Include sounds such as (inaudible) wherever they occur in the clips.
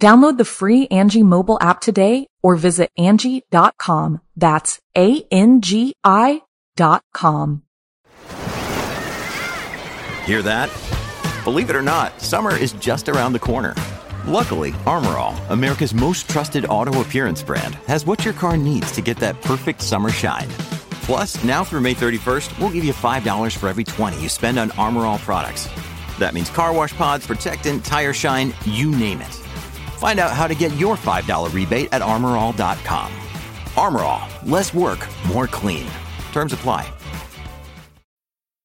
Download the free Angi mobile app today or visit Angi.com. That's A-N-G-I dot com. Hear that? Believe it or not, summer is just around the corner. Luckily, Armor All, America's most trusted auto appearance brand, has what your car needs to get that perfect summer shine. Plus, now through May 31st, we'll give you $5 for every 20 you spend on Armor All products. That means car wash pods, protectant, tire shine, you name it. Find out how to get your $5 rebate at armorall.com. Armor All, less work, more clean. Terms apply.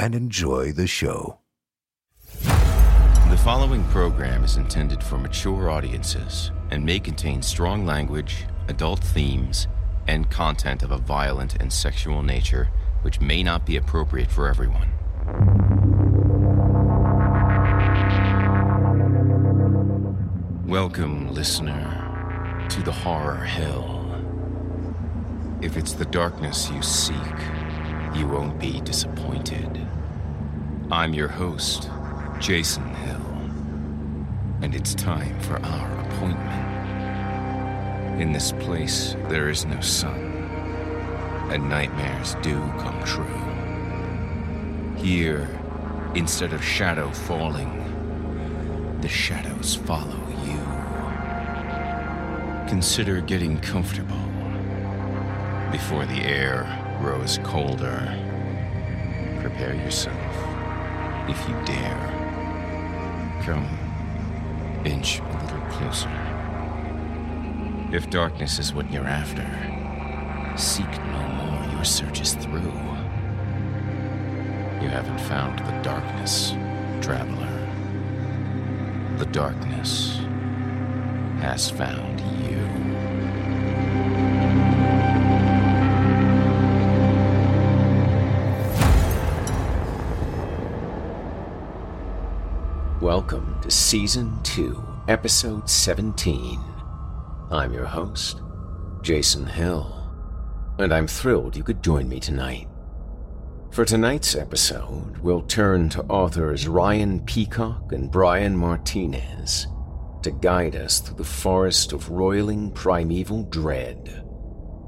and enjoy the show. The following program is intended for mature audiences and may contain strong language, adult themes, and content of a violent and sexual nature which may not be appropriate for everyone. Welcome, listener, to the horror hill. If it's the darkness you seek, you won't be disappointed. I'm your host, Jason Hill, and it's time for our appointment. In this place, there is no sun, and nightmares do come true. Here, instead of shadow falling, the shadows follow you. Consider getting comfortable before the air grows colder. Prepare yourself, if you dare. Come, inch a little closer. If darkness is what you're after, seek no more. Your search is through. You haven't found the darkness, traveler. The darkness has found Season 2, Episode 17. I'm your host, Jason Hill, and I'm thrilled you could join me tonight. For tonight's episode, we'll turn to authors Ryan Peacock and Brian Martinez to guide us through the forest of roiling primeval dread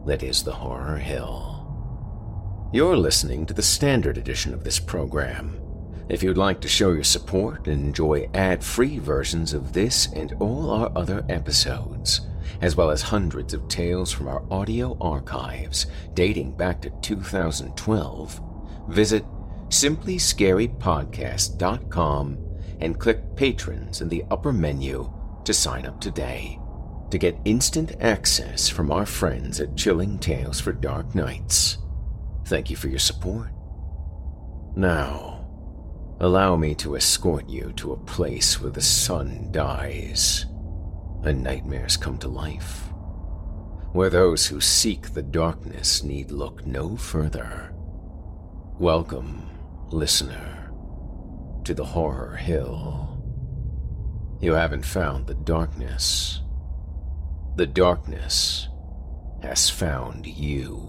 that is the Horror Hill. You're listening to the standard edition of this program. If you'd like to show your support and enjoy ad free versions of this and all our other episodes, as well as hundreds of tales from our audio archives dating back to 2012, visit simplyscarypodcast.com and click Patrons in the upper menu to sign up today to get instant access from our friends at Chilling Tales for Dark Nights. Thank you for your support. Now, allow me to escort you to a place where the sun dies and nightmares come to life, where those who seek the darkness need look no further. Welcome, listener, to the Horror Hill. You haven't found the darkness. The darkness has found you.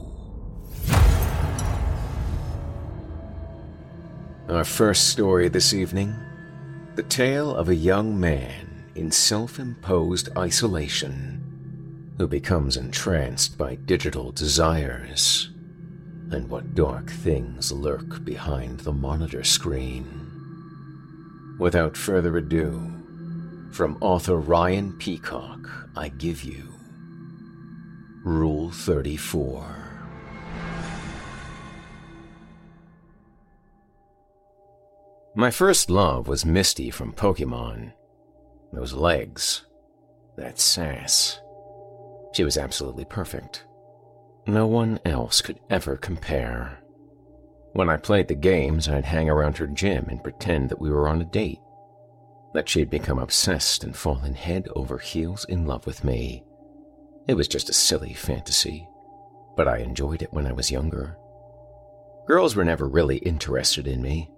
Our first story this evening the tale of a young man in self imposed isolation who becomes entranced by digital desires and what dark things lurk behind the monitor screen. Without further ado, from author Ryan Peacock, I give you Rule 34. My first love was Misty from Pokemon. Those legs, that sass. She was absolutely perfect. No one else could ever compare. When I played the games, I'd hang around her gym and pretend that we were on a date. That she'd become obsessed and fallen head over heels in love with me. It was just a silly fantasy, but I enjoyed it when I was younger. Girls were never really interested in me.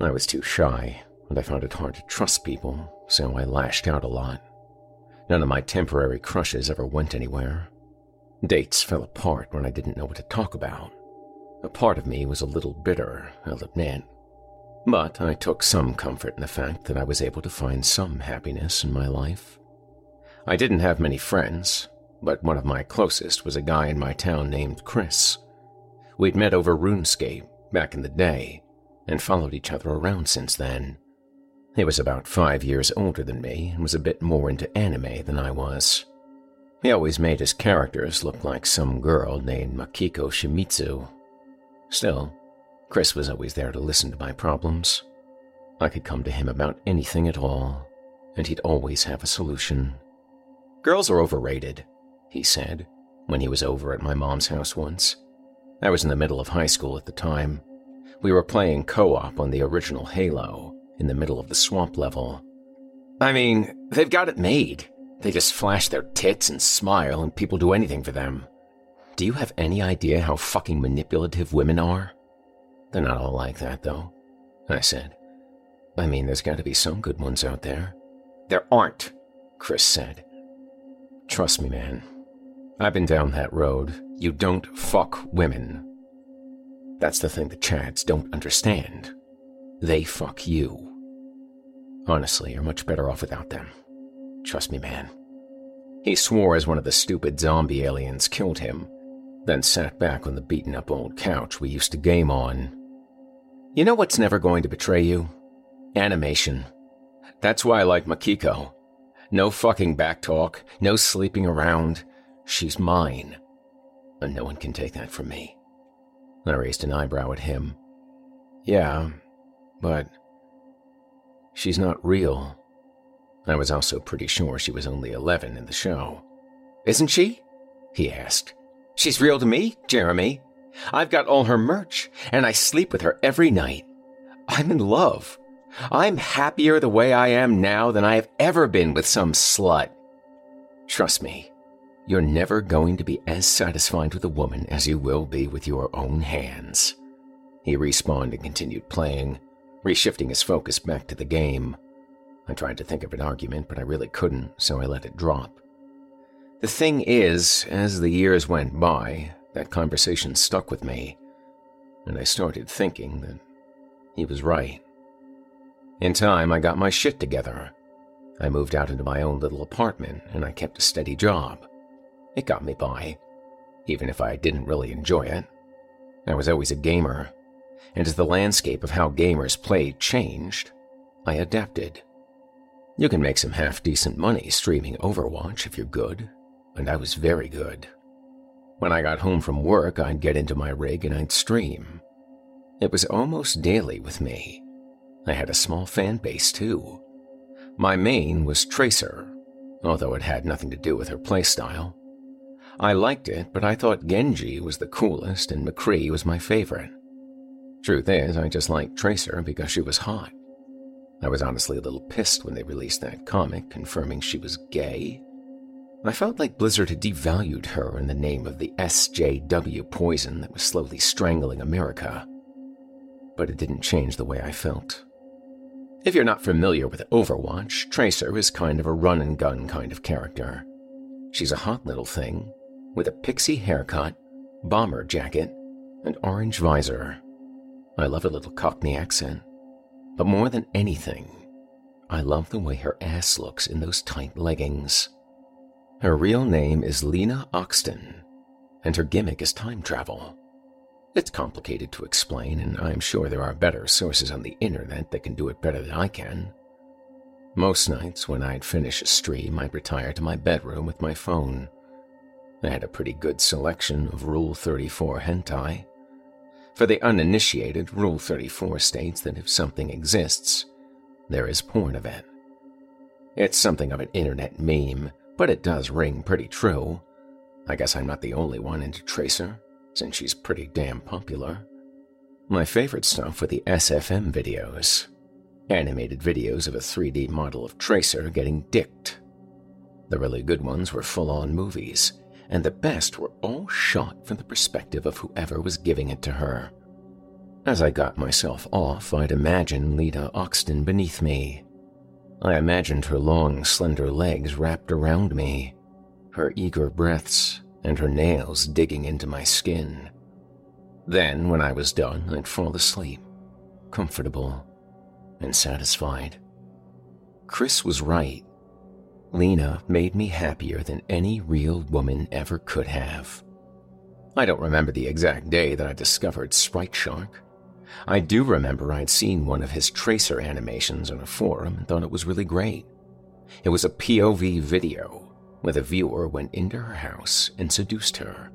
I was too shy, and I found it hard to trust people, so I lashed out a lot. None of my temporary crushes ever went anywhere. Dates fell apart when I didn't know what to talk about. A part of me was a little bitter, I'll admit. But I took some comfort in the fact that I was able to find some happiness in my life. I didn't have many friends, but one of my closest was a guy in my town named Chris. We'd met over RuneScape back in the day and followed each other around since then. He was about five years older than me and was a bit more into anime than I was. He always made his characters look like some girl named Makiko Shimizu. Still, Chris was always there to listen to my problems. I could come to him about anything at all, and he'd always have a solution. Girls are overrated, he said, when he was over at my mom's house once. I was in the middle of high school at the time. We were playing co op on the original Halo, in the middle of the swamp level. I mean, they've got it made. They just flash their tits and smile, and people do anything for them. Do you have any idea how fucking manipulative women are? They're not all like that, though, I said. I mean, there's got to be some good ones out there. There aren't, Chris said. Trust me, man. I've been down that road. You don't fuck women. That's the thing the Chads don't understand. They fuck you. Honestly, you're much better off without them. Trust me, man. He swore as one of the stupid zombie aliens killed him, then sat back on the beaten up old couch we used to game on. You know what's never going to betray you? Animation. That's why I like Makiko. No fucking backtalk, no sleeping around. She's mine. And no one can take that from me. I raised an eyebrow at him. Yeah, but she's not real. I was also pretty sure she was only 11 in the show. Isn't she? He asked. She's real to me, Jeremy. I've got all her merch, and I sleep with her every night. I'm in love. I'm happier the way I am now than I have ever been with some slut. Trust me, you're never going to be as satisfied with a woman as you will be with your own hands. He respawned and continued playing, reshifting his focus back to the game. I tried to think of an argument, but I really couldn't, so I let it drop. The thing is, as the years went by, that conversation stuck with me, and I started thinking that he was right. In time, I got my shit together. I moved out into my own little apartment, and I kept a steady job. It got me by, even if I didn't really enjoy it. I was always a gamer, and as the landscape of how gamers play changed, I adapted. You can make some half decent money streaming Overwatch if you're good, and I was very good. When I got home from work, I'd get into my rig and I'd stream. It was almost daily with me. I had a small fan base too. My main was Tracer, although it had nothing to do with her playstyle. I liked it, but I thought Genji was the coolest and McCree was my favorite. Truth is, I just liked Tracer because she was hot. I was honestly a little pissed when they released that comic confirming she was gay. I felt like Blizzard had devalued her in the name of the SJW poison that was slowly strangling America. But it didn't change the way I felt. If you're not familiar with Overwatch, Tracer is kind of a run and gun kind of character. She's a hot little thing with a pixie haircut, bomber jacket, and orange visor. I love a little Cockney accent. But more than anything, I love the way her ass looks in those tight leggings. Her real name is Lena Oxton, and her gimmick is time travel. It's complicated to explain, and I'm sure there are better sources on the internet that can do it better than I can. Most nights, when I'd finish a stream, I'd retire to my bedroom with my phone. I had a pretty good selection of Rule 34 hentai. For the uninitiated, Rule 34 states that if something exists, there is porn of it. It's something of an internet meme, but it does ring pretty true. I guess I'm not the only one into Tracer, since she's pretty damn popular. My favorite stuff were the SFM videos animated videos of a 3D model of Tracer getting dicked. The really good ones were full on movies, and the best were all shot from the perspective of whoever was giving it to her. As I got myself off, I'd imagine Lena Oxton beneath me. I imagined her long, slender legs wrapped around me, her eager breaths, and her nails digging into my skin. Then, when I was done, I'd fall asleep, comfortable and satisfied. Chris was right. Lena made me happier than any real woman ever could have. I don't remember the exact day that I discovered Sprite Shark. I do remember I'd seen one of his tracer animations on a forum and thought it was really great. It was a POV video where the viewer went into her house and seduced her.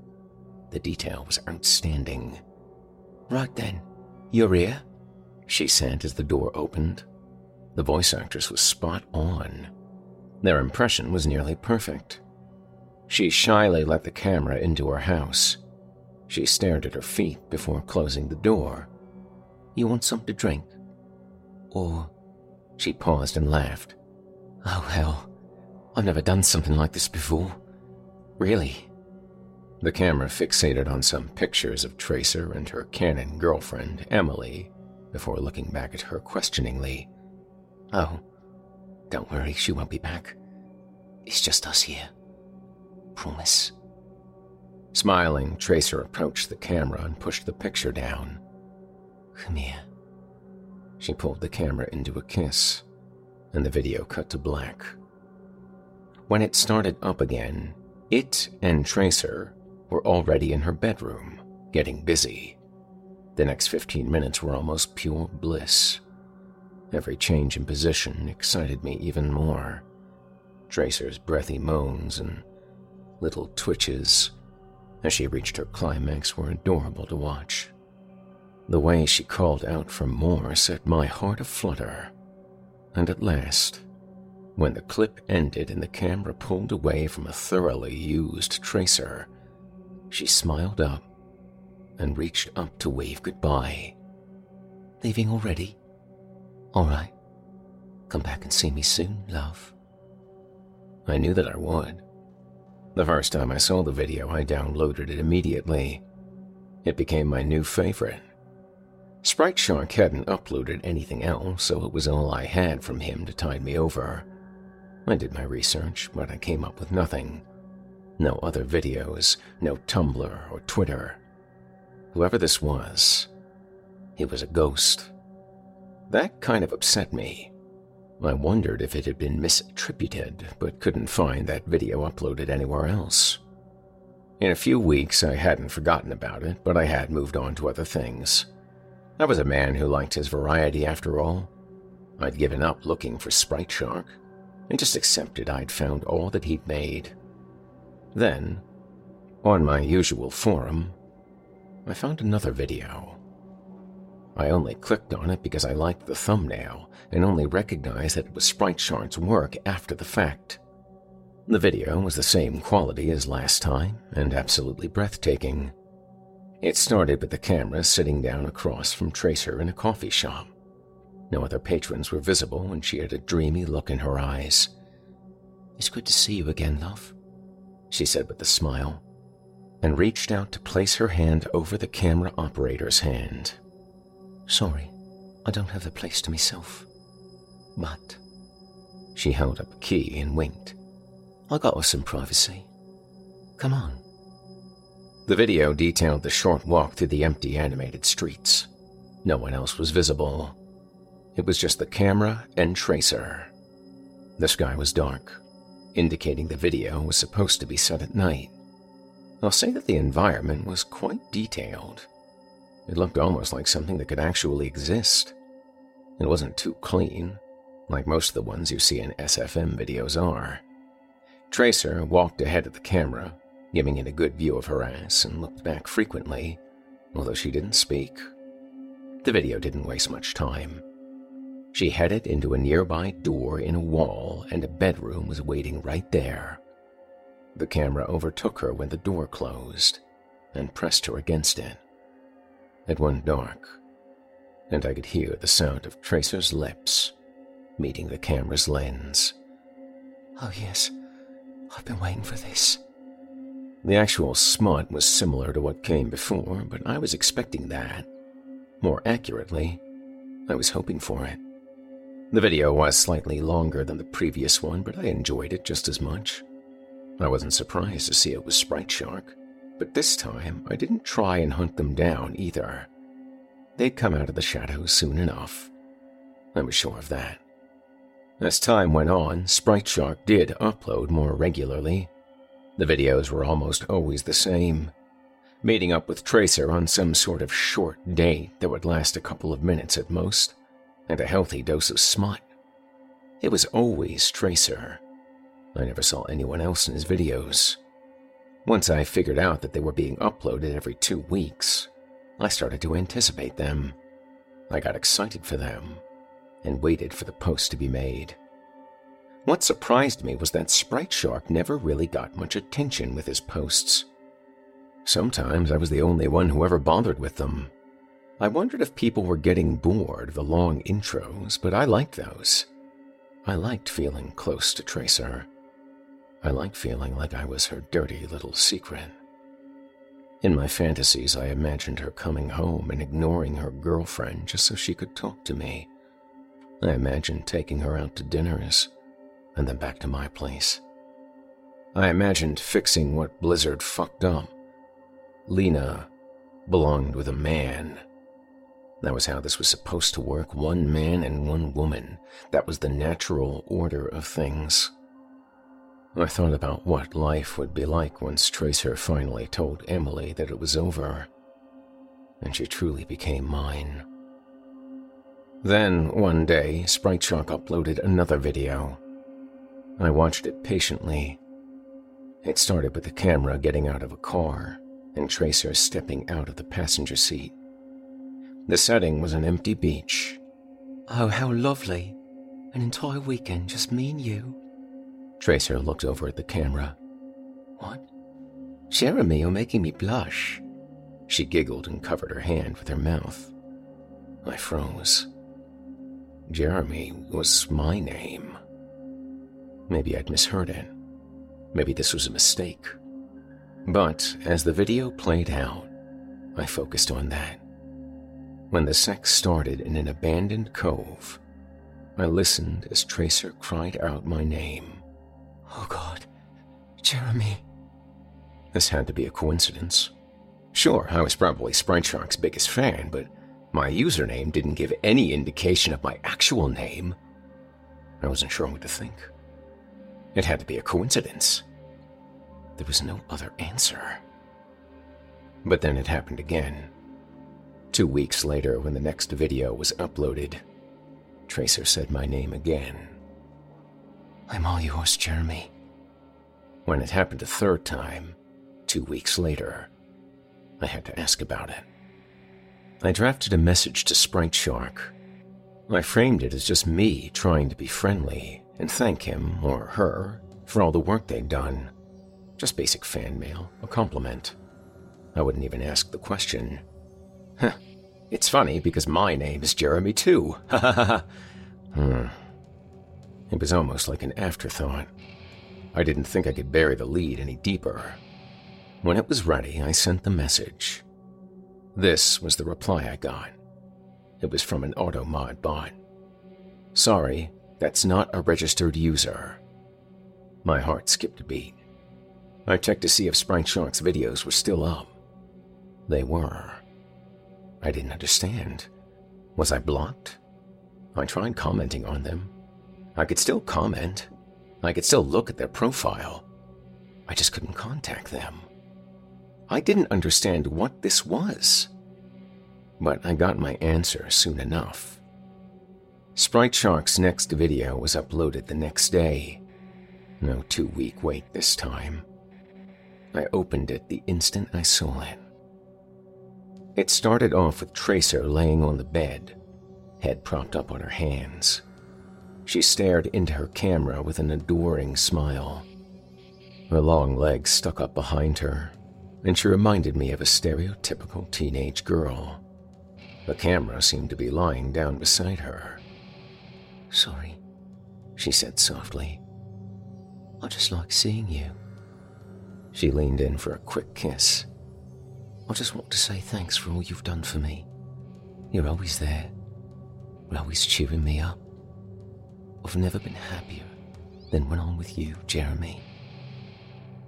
The detail was outstanding. Right then, here? She said as the door opened. The voice actress was spot on. Their impression was nearly perfect. She shyly let the camera into her house. She stared at her feet before closing the door. You want something to drink? Or. She paused and laughed. Oh, hell. I've never done something like this before. Really? The camera fixated on some pictures of Tracer and her Canon girlfriend, Emily, before looking back at her questioningly. Oh, don't worry, she won't be back. It's just us here. Promise. Smiling, Tracer approached the camera and pushed the picture down. Come here. She pulled the camera into a kiss, and the video cut to black. When it started up again, it and Tracer were already in her bedroom, getting busy. The next 15 minutes were almost pure bliss. Every change in position excited me even more. Tracer's breathy moans and little twitches as she reached her climax were adorable to watch. The way she called out for more set my heart aflutter. And at last, when the clip ended and the camera pulled away from a thoroughly used tracer, she smiled up and reached up to wave goodbye. Leaving already? All right. Come back and see me soon, love. I knew that I would. The first time I saw the video, I downloaded it immediately. It became my new favorite. Sprite Shark hadn't uploaded anything else, so it was all I had from him to tide me over. I did my research, but I came up with nothing. No other videos, no Tumblr or Twitter. Whoever this was, he was a ghost. That kind of upset me. I wondered if it had been misattributed, but couldn't find that video uploaded anywhere else. In a few weeks, I hadn't forgotten about it, but I had moved on to other things. I was a man who liked his variety after all. I'd given up looking for Sprite Shark and just accepted I'd found all that he'd made. Then, on my usual forum, I found another video. I only clicked on it because I liked the thumbnail and only recognized that it was Sprite Shark's work after the fact. The video was the same quality as last time and absolutely breathtaking. It started with the camera sitting down across from Tracer in a coffee shop. No other patrons were visible, and she had a dreamy look in her eyes. It's good to see you again, love, she said with a smile, and reached out to place her hand over the camera operator's hand. Sorry, I don't have the place to myself. But she held up a key and winked. I got us some privacy. Come on. The video detailed the short walk through the empty animated streets. No one else was visible. It was just the camera and Tracer. The sky was dark, indicating the video was supposed to be set at night. I'll say that the environment was quite detailed. It looked almost like something that could actually exist. It wasn't too clean, like most of the ones you see in SFM videos are. Tracer walked ahead of the camera, giving it a good view of her ass, and looked back frequently, although she didn't speak. The video didn't waste much time. She headed into a nearby door in a wall, and a bedroom was waiting right there. The camera overtook her when the door closed and pressed her against it. It went dark, and I could hear the sound of Tracer's lips meeting the camera's lens. Oh, yes, I've been waiting for this. The actual smut was similar to what came before, but I was expecting that. More accurately, I was hoping for it. The video was slightly longer than the previous one, but I enjoyed it just as much. I wasn't surprised to see it was Sprite Shark, but this time I didn't try and hunt them down either. They'd come out of the shadows soon enough. I was sure of that. As time went on, Sprite Shark did upload more regularly. The videos were almost always the same. Meeting up with Tracer on some sort of short date that would last a couple of minutes at most, and a healthy dose of smut. It was always Tracer. I never saw anyone else in his videos. Once I figured out that they were being uploaded every two weeks, I started to anticipate them. I got excited for them and waited for the post to be made. What surprised me was that Sprite Shark never really got much attention with his posts. Sometimes I was the only one who ever bothered with them. I wondered if people were getting bored of the long intros, but I liked those. I liked feeling close to Tracer. I liked feeling like I was her dirty little secret. In my fantasies, I imagined her coming home and ignoring her girlfriend just so she could talk to me. I imagined taking her out to dinners and then back to my place. I imagined fixing what Blizzard fucked up. Lena belonged with a man. That was how this was supposed to work one man and one woman. That was the natural order of things. I thought about what life would be like once Tracer finally told Emily that it was over, and she truly became mine. Then, one day, Sprite uploaded another video. I watched it patiently. It started with the camera getting out of a car and Tracer stepping out of the passenger seat. The setting was an empty beach. Oh, how lovely. An entire weekend, just me and you. Tracer looked over at the camera. What? Jeremy, you're making me blush. She giggled and covered her hand with her mouth. I froze. Jeremy was my name. Maybe I'd misheard it. Maybe this was a mistake. But as the video played out, I focused on that. When the sex started in an abandoned cove, I listened as Tracer cried out my name. Oh God, Jeremy. This had to be a coincidence. Sure, I was probably Sprite Shark's biggest fan, but my username didn't give any indication of my actual name. I wasn't sure what to think. It had to be a coincidence. There was no other answer. But then it happened again. Two weeks later, when the next video was uploaded, Tracer said my name again. I'm all yours, Jeremy. When it happened a third time, two weeks later, I had to ask about it. I drafted a message to Sprite Shark. I framed it as just me trying to be friendly and thank him or her for all the work they'd done. Just basic fan mail, a compliment. I wouldn't even ask the question. Huh. It's funny because my name is Jeremy too. Ha ha ha. Hmm. It was almost like an afterthought. I didn't think I could bury the lead any deeper. When it was ready, I sent the message. This was the reply I got. It was from an AutoMod bot. Sorry, that's not a registered user. My heart skipped a beat. I checked to see if Sprite Shark's videos were still up. They were. I didn't understand. Was I blocked? I tried commenting on them. I could still comment. I could still look at their profile. I just couldn't contact them. I didn't understand what this was. But I got my answer soon enough. Sprite Shark's next video was uploaded the next day. No two week wait this time. I opened it the instant I saw it. It started off with Tracer laying on the bed, head propped up on her hands. She stared into her camera with an adoring smile. Her long legs stuck up behind her, and she reminded me of a stereotypical teenage girl. The camera seemed to be lying down beside her. Sorry, she said softly. I just like seeing you. She leaned in for a quick kiss. I just want to say thanks for all you've done for me. You're always there. You're always cheering me up. I've never been happier than when I'm with you, Jeremy.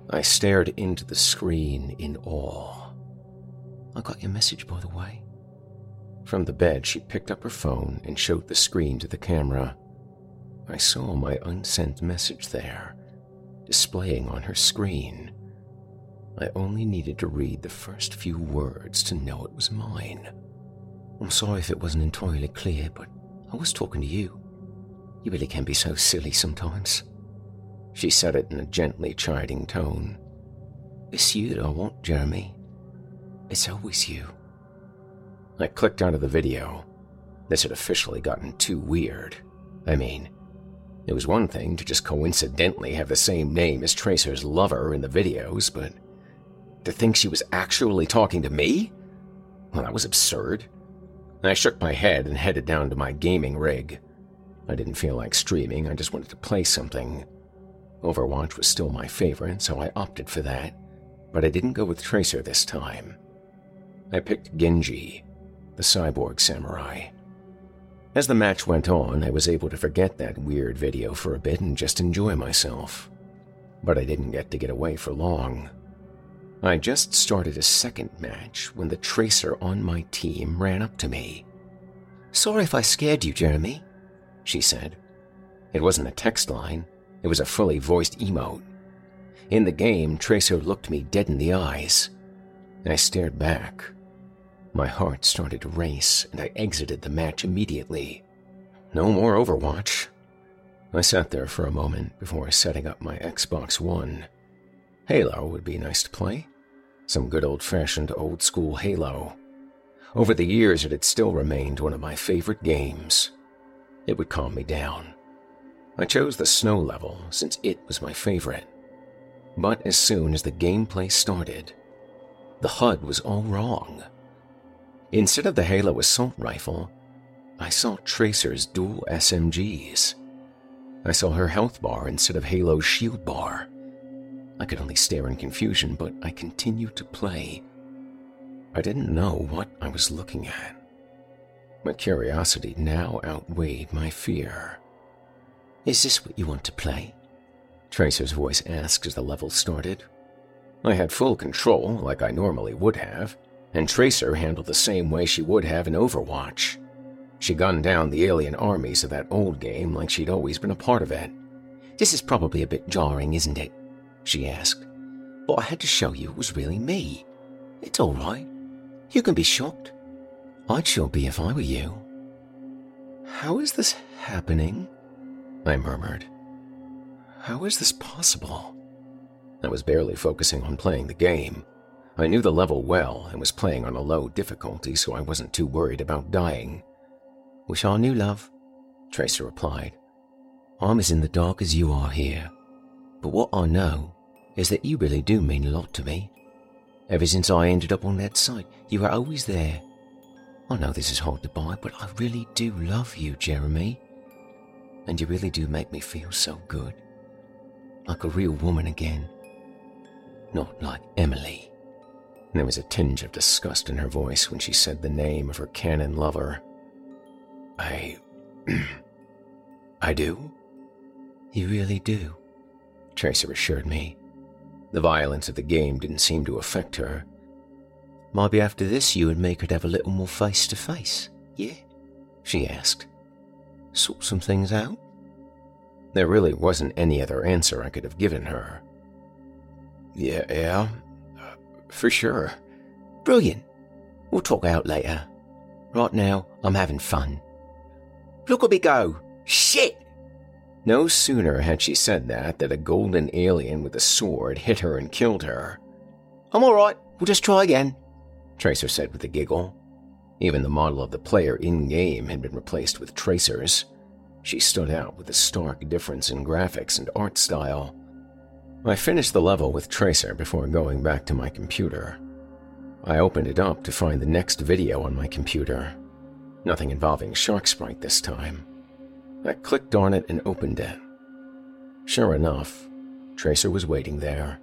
I stared into the screen in awe. I got your message, by the way. From the bed, she picked up her phone and showed the screen to the camera. I saw my unsent message there, displaying on her screen. I only needed to read the first few words to know it was mine. I'm sorry if it wasn't entirely clear, but I was talking to you. You really can be so silly sometimes. She said it in a gently chiding tone. It's you that I want, Jeremy. It's always you. I clicked out of the video. This had officially gotten too weird. I mean, it was one thing to just coincidentally have the same name as Tracer's lover in the videos, but to think she was actually talking to me? Well, that was absurd. I shook my head and headed down to my gaming rig. I didn't feel like streaming, I just wanted to play something. Overwatch was still my favorite, so I opted for that, but I didn't go with Tracer this time. I picked Genji, the cyborg samurai. As the match went on, I was able to forget that weird video for a bit and just enjoy myself. But I didn't get to get away for long. I just started a second match when the tracer on my team ran up to me. Sorry if I scared you, Jeremy, she said. It wasn't a text line, it was a fully voiced emote. In the game, Tracer looked me dead in the eyes. I stared back. My heart started to race, and I exited the match immediately. No more Overwatch. I sat there for a moment before setting up my Xbox One. Halo would be nice to play. Some good old fashioned old school Halo. Over the years, it had still remained one of my favorite games. It would calm me down. I chose the snow level since it was my favorite. But as soon as the gameplay started, the HUD was all wrong. Instead of the Halo assault rifle, I saw Tracer's dual SMGs. I saw her health bar instead of Halo's shield bar. I could only stare in confusion, but I continued to play. I didn't know what I was looking at. My curiosity now outweighed my fear. Is this what you want to play? Tracer's voice asked as the level started. I had full control, like I normally would have, and Tracer handled the same way she would have in Overwatch. She gunned down the alien armies of that old game like she'd always been a part of it. This is probably a bit jarring, isn't it? she asked. But I had to show you it was really me. It's all right. You can be shocked. I'd sure be if I were you. How is this happening? I murmured. How is this possible? I was barely focusing on playing the game. I knew the level well and was playing on a low difficulty, so I wasn't too worried about dying. Wish I knew, love, Tracer replied. I'm as in the dark as you are here. But what I know is that you really do mean a lot to me. Ever since I ended up on that site, you were always there. I know this is hard to buy, but I really do love you, Jeremy. And you really do make me feel so good. Like a real woman again. Not like Emily. There was a tinge of disgust in her voice when she said the name of her canon lover. I. (clears throat) I do? You really do, Tracer assured me. The violence of the game didn't seem to affect her. Maybe after this you and me could have a little more face to face, yeah? She asked. Sort some things out? There really wasn't any other answer I could have given her. Yeah, yeah, for sure. Brilliant. We'll talk out later. Right now, I'm having fun. Look at me go! Shit! No sooner had she said that than a golden alien with a sword hit her and killed her. I'm alright, we'll just try again, Tracer said with a giggle. Even the model of the player in game had been replaced with Tracer's. She stood out with a stark difference in graphics and art style. I finished the level with Tracer before going back to my computer. I opened it up to find the next video on my computer. Nothing involving Shark Sprite this time. I clicked on it and opened it. Sure enough, Tracer was waiting there.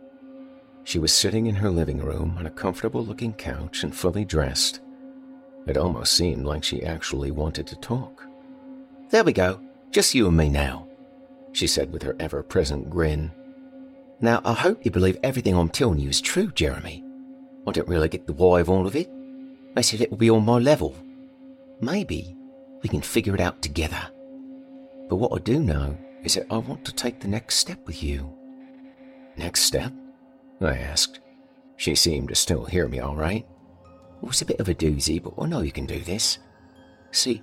She was sitting in her living room on a comfortable looking couch and fully dressed. It almost seemed like she actually wanted to talk. There we go, just you and me now, she said with her ever present grin. Now, I hope you believe everything I'm telling you is true, Jeremy. I don't really get the why of all of it. They said it will be on my level. Maybe we can figure it out together. But what I do know is that I want to take the next step with you. Next step? I asked. She seemed to still hear me all right. It was a bit of a doozy, but I know you can do this. See,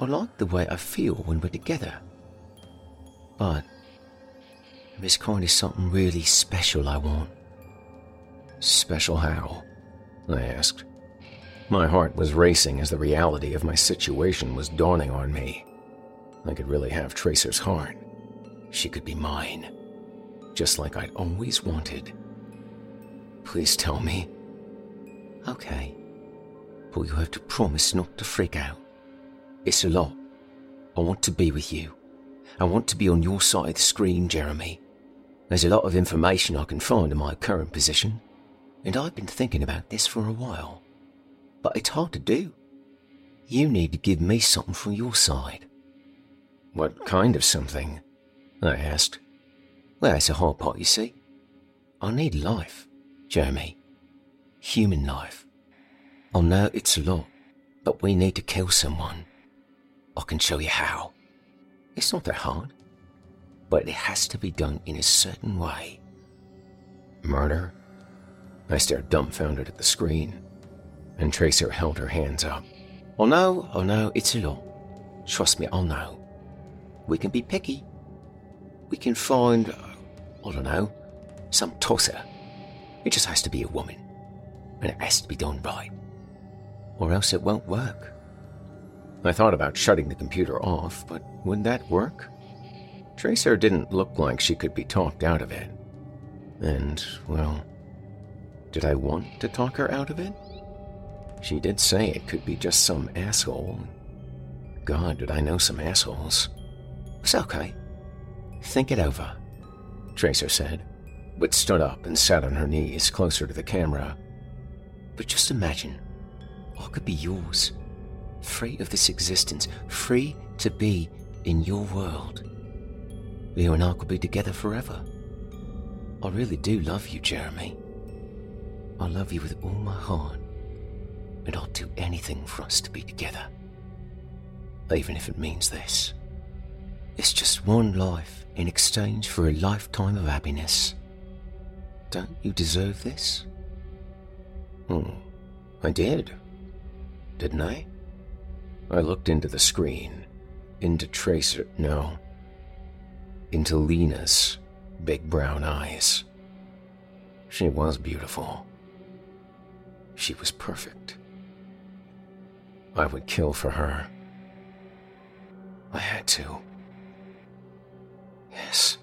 I like the way I feel when we're together. But there's kind of something really special I want. Special how? I asked. My heart was racing as the reality of my situation was dawning on me. I could really have Tracer's heart. She could be mine, just like I'd always wanted. Please tell me. Okay, but you have to promise not to freak out. It's a lot. I want to be with you. I want to be on your side of the screen, Jeremy. There's a lot of information I can find in my current position, and I've been thinking about this for a while. But it's hard to do. You need to give me something from your side. What kind of something? I asked. Well, it's a hard part, you see. I need life, Jeremy. Human life. I know it's a lot, but we need to kill someone. I can show you how. It's not that hard but it has to be done in a certain way. Murder? I stared dumbfounded at the screen, and Tracer held her hands up. Oh no, oh no, it's a law. Trust me, I'll know. We can be picky. We can find, I don't know, some tosser. It just has to be a woman, and it has to be done right, or else it won't work. I thought about shutting the computer off, but would that work? Tracer didn't look like she could be talked out of it. And, well, did I want to talk her out of it? She did say it could be just some asshole. God, did I know some assholes. It's okay. Think it over, Tracer said, but stood up and sat on her knees closer to the camera. But just imagine, I could be yours, free of this existence, free to be in your world. You and I could be together forever. I really do love you, Jeremy. I love you with all my heart, and I'll do anything for us to be together. Even if it means this. It's just one life in exchange for a lifetime of happiness. Don't you deserve this? Hmm, I did. Didn't I? I looked into the screen, into Tracer. No, into Lena's big brown eyes. She was beautiful. She was perfect. I would kill for her. I had to. Yes.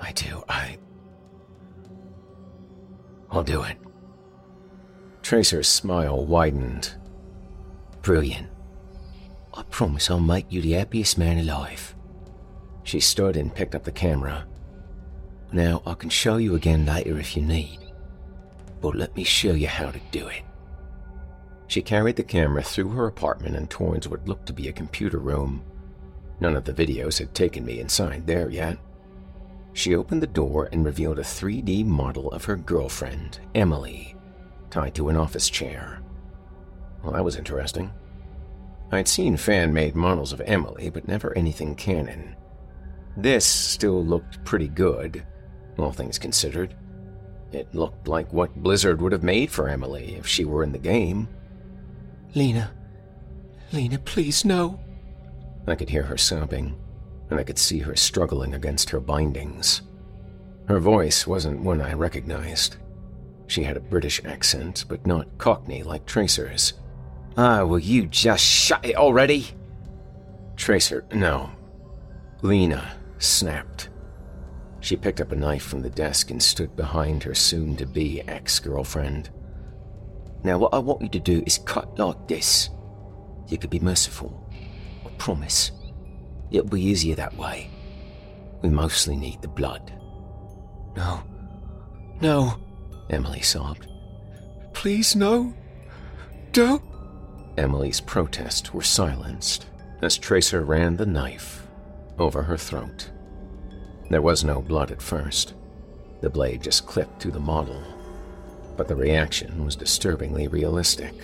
I do. I. I'll do it. Tracer's smile widened. Brilliant. I promise I'll make you the happiest man alive. She stood and picked up the camera. Now, I can show you again later if you need, but let me show you how to do it. She carried the camera through her apartment and towards what looked to be a computer room. None of the videos had taken me inside there yet. She opened the door and revealed a 3D model of her girlfriend, Emily, tied to an office chair. Well, that was interesting. I'd seen fan made models of Emily, but never anything canon. This still looked pretty good, all things considered. It looked like what Blizzard would have made for Emily if she were in the game. Lena, Lena, please no. I could hear her sobbing, and I could see her struggling against her bindings. Her voice wasn't one I recognized. She had a British accent, but not Cockney like Tracer's. Ah, will you just shut it already? Tracer, no. Lena snapped. She picked up a knife from the desk and stood behind her soon to be ex girlfriend. Now, what I want you to do is cut like this. You could be merciful. I promise. It'll be easier that way. We mostly need the blood. No. No, Emily sobbed. Please, no. Don't. Emily's protests were silenced as Tracer ran the knife over her throat. There was no blood at first. The blade just clipped through the model, but the reaction was disturbingly realistic.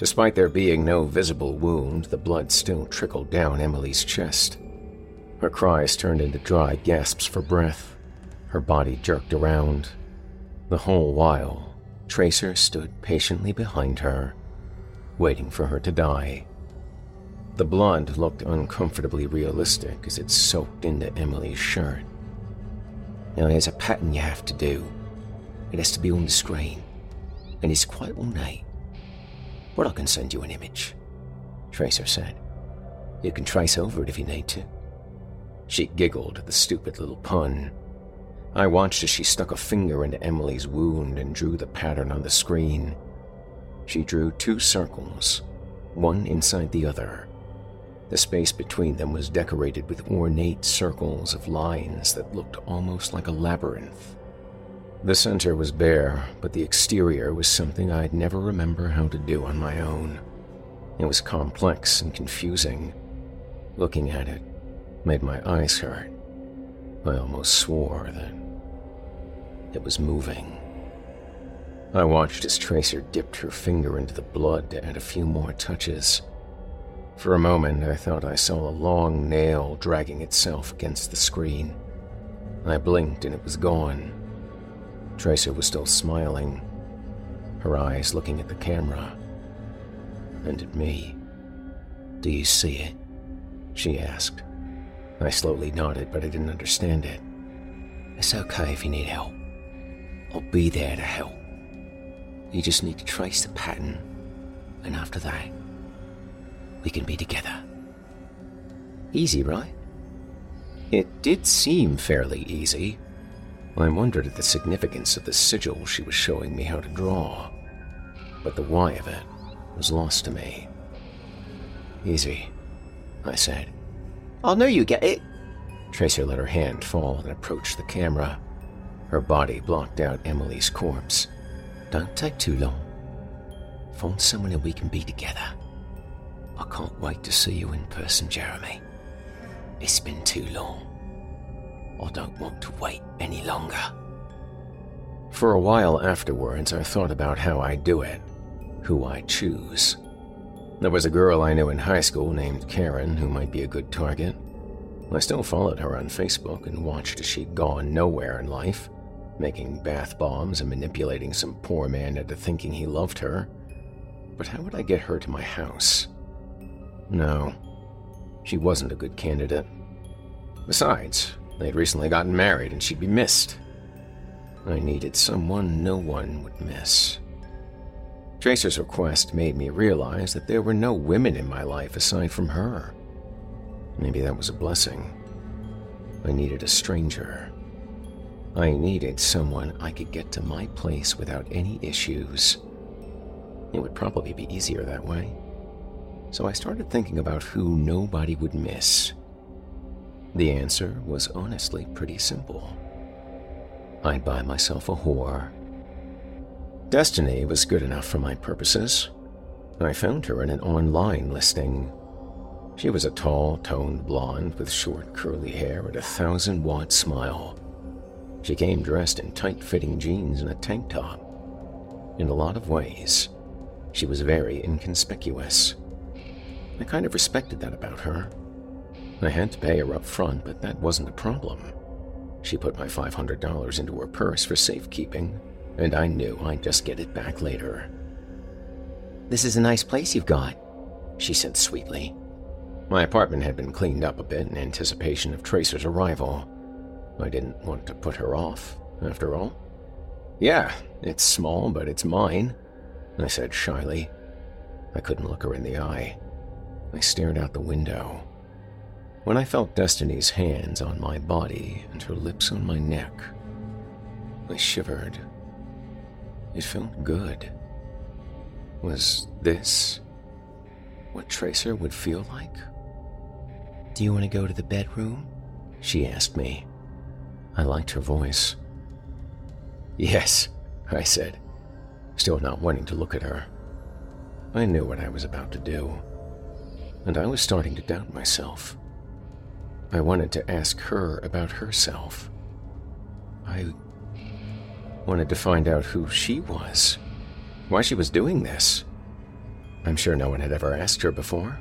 Despite there being no visible wound, the blood still trickled down Emily's chest. Her cries turned into dry gasps for breath. Her body jerked around. The whole while, Tracer stood patiently behind her, waiting for her to die. The blood looked uncomfortably realistic as it soaked into Emily's shirt. Now, there's a pattern you have to do. It has to be on the screen, and it's quite ornate. But I can send you an image, Tracer said. You can trace over it if you need to. She giggled at the stupid little pun. I watched as she stuck a finger into Emily's wound and drew the pattern on the screen. She drew two circles, one inside the other. The space between them was decorated with ornate circles of lines that looked almost like a labyrinth. The center was bare, but the exterior was something I'd never remember how to do on my own. It was complex and confusing. Looking at it made my eyes hurt. I almost swore that it was moving. I watched as Tracer dipped her finger into the blood to add a few more touches. For a moment, I thought I saw a long nail dragging itself against the screen. I blinked and it was gone. Tracer was still smiling, her eyes looking at the camera and at me. Do you see it? She asked. I slowly nodded, but I didn't understand it. It's okay if you need help. I'll be there to help. You just need to trace the pattern, and after that, we can be together. Easy, right? It did seem fairly easy, I wondered at the significance of the sigil she was showing me how to draw, but the why of it was lost to me. Easy, I said. I'll know you get it. Tracer let her hand fall and approached the camera. Her body blocked out Emily's corpse. Don't take too long. Find someone and we can be together. I can't wait to see you in person, Jeremy. It's been too long. I don't want to wait any longer. For a while afterwards, I thought about how I do it, who I choose. There was a girl I knew in high school named Karen who might be a good target. I still followed her on Facebook and watched as she'd gone nowhere in life, making bath bombs and manipulating some poor man into thinking he loved her. But how would I get her to my house? No, she wasn't a good candidate. Besides, They'd recently gotten married and she'd be missed. I needed someone no one would miss. Tracer's request made me realize that there were no women in my life aside from her. Maybe that was a blessing. I needed a stranger. I needed someone I could get to my place without any issues. It would probably be easier that way. So I started thinking about who nobody would miss. The answer was honestly pretty simple. I'd buy myself a whore. Destiny was good enough for my purposes. I found her in an online listing. She was a tall, toned blonde with short, curly hair and a thousand watt smile. She came dressed in tight fitting jeans and a tank top. In a lot of ways, she was very inconspicuous. I kind of respected that about her. I had to pay her up front, but that wasn't a problem. She put my $500 into her purse for safekeeping, and I knew I'd just get it back later. This is a nice place you've got, she said sweetly. My apartment had been cleaned up a bit in anticipation of Tracer's arrival. I didn't want to put her off, after all. Yeah, it's small, but it's mine, I said shyly. I couldn't look her in the eye. I stared out the window. When I felt Destiny's hands on my body and her lips on my neck, I shivered. It felt good. Was this what Tracer would feel like? Do you want to go to the bedroom? She asked me. I liked her voice. Yes, I said, still not wanting to look at her. I knew what I was about to do, and I was starting to doubt myself. I wanted to ask her about herself. I wanted to find out who she was, why she was doing this. I'm sure no one had ever asked her before.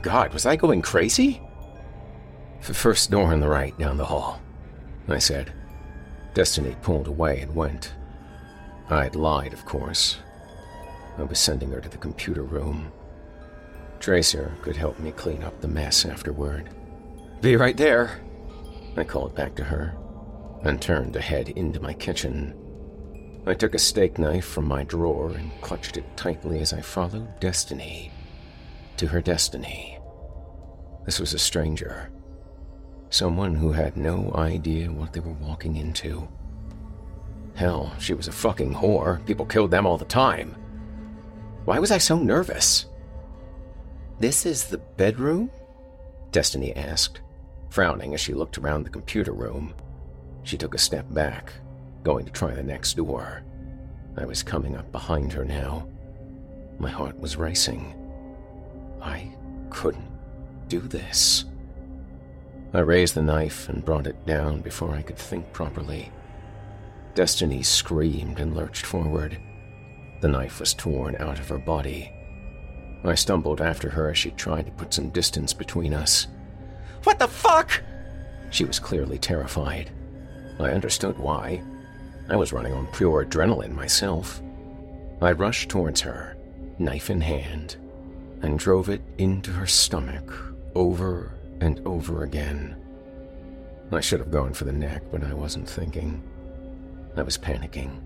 God, was I going crazy? The first door on the right down the hall, I said. Destiny pulled away and went. I'd lied, of course. I was sending her to the computer room. Tracer could help me clean up the mess afterward. Be right there, I called back to her, and turned to head into my kitchen. I took a steak knife from my drawer and clutched it tightly as I followed Destiny to her destiny. This was a stranger, someone who had no idea what they were walking into. Hell, she was a fucking whore. People killed them all the time. Why was I so nervous? This is the bedroom? Destiny asked frowning as she looked around the computer room. She took a step back, going to try the next door. I was coming up behind her now. My heart was racing. I couldn't do this. I raised the knife and brought it down before I could think properly. Destiny screamed and lurched forward. The knife was torn out of her body. I stumbled after her as she tried to put some distance between us. What the fuck? She was clearly terrified. I understood why. I was running on pure adrenaline myself. I rushed towards her, knife in hand, and drove it into her stomach over and over again. I should have gone for the neck, but I wasn't thinking. I was panicking.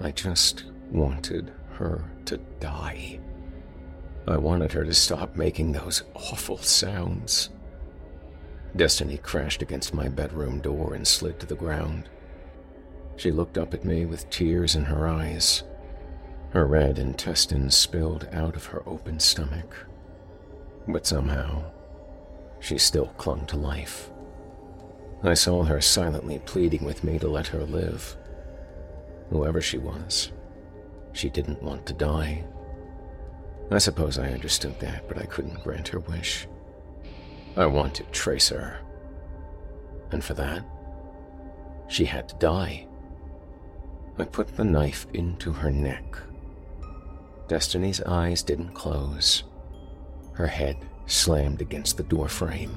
I just wanted her to die. I wanted her to stop making those awful sounds. Destiny crashed against my bedroom door and slid to the ground. She looked up at me with tears in her eyes. Her red intestines spilled out of her open stomach. But somehow, she still clung to life. I saw her silently pleading with me to let her live. Whoever she was, she didn't want to die. I suppose I understood that, but I couldn't grant her wish. I wanted her. And for that, she had to die. I put the knife into her neck. Destiny's eyes didn't close. Her head slammed against the doorframe.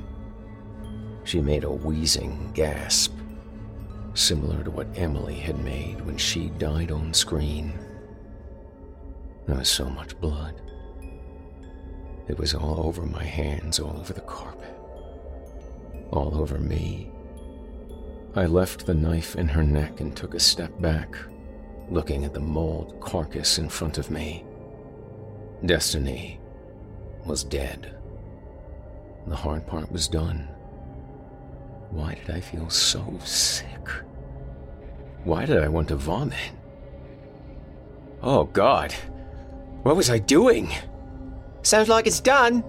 She made a wheezing gasp, similar to what Emily had made when she died on screen. There was so much blood. It was all over my hands, all over the carpet, all over me. I left the knife in her neck and took a step back, looking at the mauled carcass in front of me. Destiny was dead. The hard part was done. Why did I feel so sick? Why did I want to vomit? Oh, God. What was I doing? Sounds like it's done,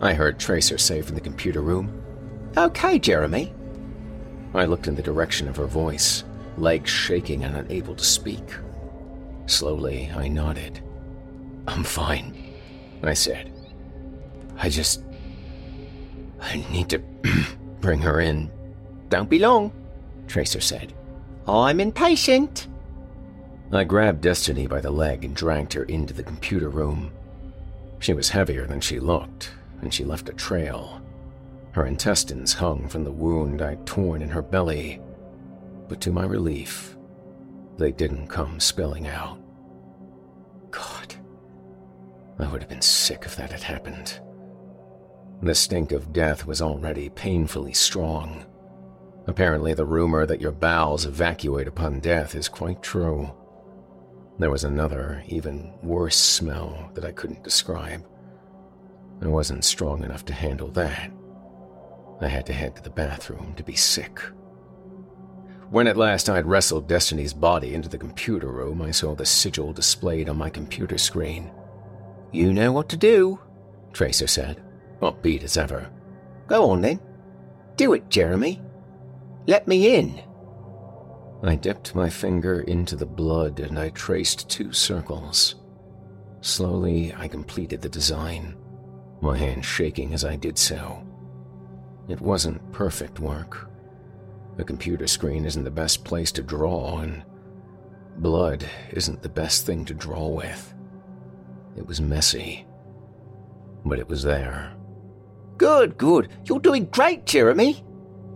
I heard Tracer say from the computer room. Okay, Jeremy. I looked in the direction of her voice, legs shaking and unable to speak. Slowly, I nodded. I'm fine, I said. I just. I need to (clears throat) bring her in. Don't be long, Tracer said. I'm impatient. I grabbed Destiny by the leg and dragged her into the computer room. She was heavier than she looked, and she left a trail. Her intestines hung from the wound I'd torn in her belly, but to my relief, they didn't come spilling out. God, I would have been sick if that had happened. The stink of death was already painfully strong. Apparently, the rumor that your bowels evacuate upon death is quite true. There was another, even worse smell that I couldn't describe. I wasn't strong enough to handle that. I had to head to the bathroom to be sick. When at last I'd wrestled Destiny's body into the computer room, I saw the sigil displayed on my computer screen. You know what to do, Tracer said, upbeat as ever. Go on then. Do it, Jeremy. Let me in. I dipped my finger into the blood and I traced two circles. Slowly, I completed the design, my hand shaking as I did so. It wasn't perfect work. A computer screen isn't the best place to draw, and blood isn't the best thing to draw with. It was messy, but it was there. Good, good. You're doing great, Jeremy,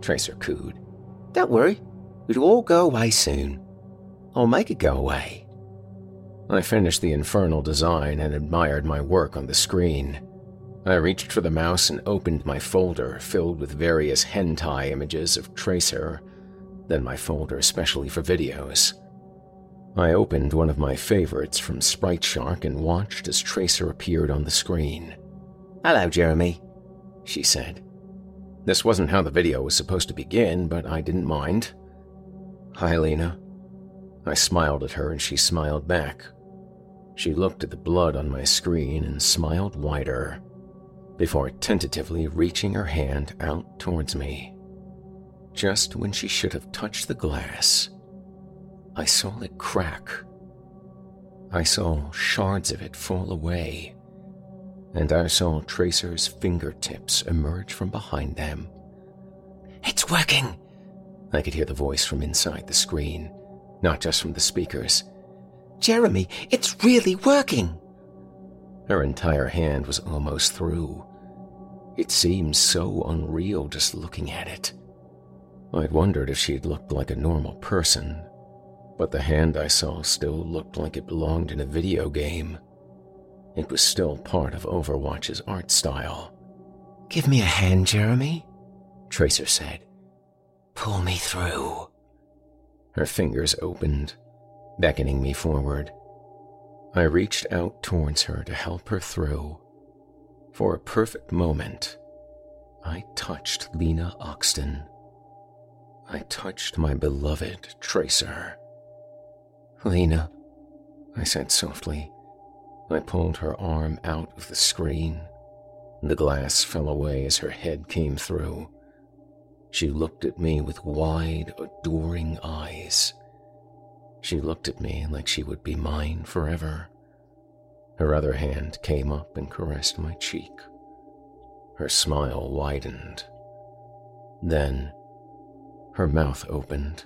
Tracer cooed. Don't worry, it'll all go away soon. I'll make it go away. I finished the infernal design and admired my work on the screen. I reached for the mouse and opened my folder filled with various hentai images of Tracer, then my folder especially for videos. I opened one of my favorites from Sprite Shark and watched as Tracer appeared on the screen. Hello, Jeremy, she said. This wasn't how the video was supposed to begin, but I didn't mind. Hi, Lena. I smiled at her and she smiled back. She looked at the blood on my screen and smiled wider before tentatively reaching her hand out towards me. Just when she should have touched the glass, I saw it crack. I saw shards of it fall away, and I saw Tracer's fingertips emerge from behind them. It's working! I could hear the voice from inside the screen, not just from the speakers. Jeremy, it's really working! Her entire hand was almost through. It seemed so unreal just looking at it. I'd wondered if she'd looked like a normal person, but the hand I saw still looked like it belonged in a video game. It was still part of Overwatch's art style. Give me a hand, Jeremy, Tracer said. Pull me through. Her fingers opened, beckoning me forward. I reached out towards her to help her through. For a perfect moment, I touched Lena Oxton. I touched my beloved Tracer. Lena, I said softly. I pulled her arm out of the screen. The glass fell away as her head came through. She looked at me with wide, adoring eyes. She looked at me like she would be mine forever. Her other hand came up and caressed my cheek. Her smile widened. Then, her mouth opened.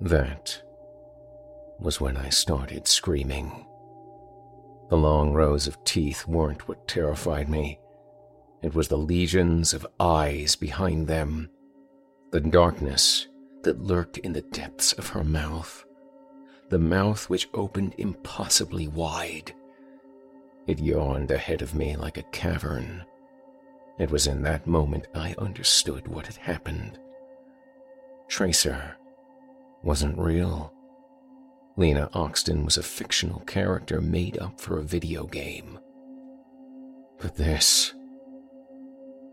That was when I started screaming. The long rows of teeth weren't what terrified me. It was the legions of eyes behind them, the darkness that lurked in the depths of her mouth, the mouth which opened impossibly wide. It yawned ahead of me like a cavern. It was in that moment I understood what had happened. Tracer wasn't real. Lena Oxton was a fictional character made up for a video game. But this.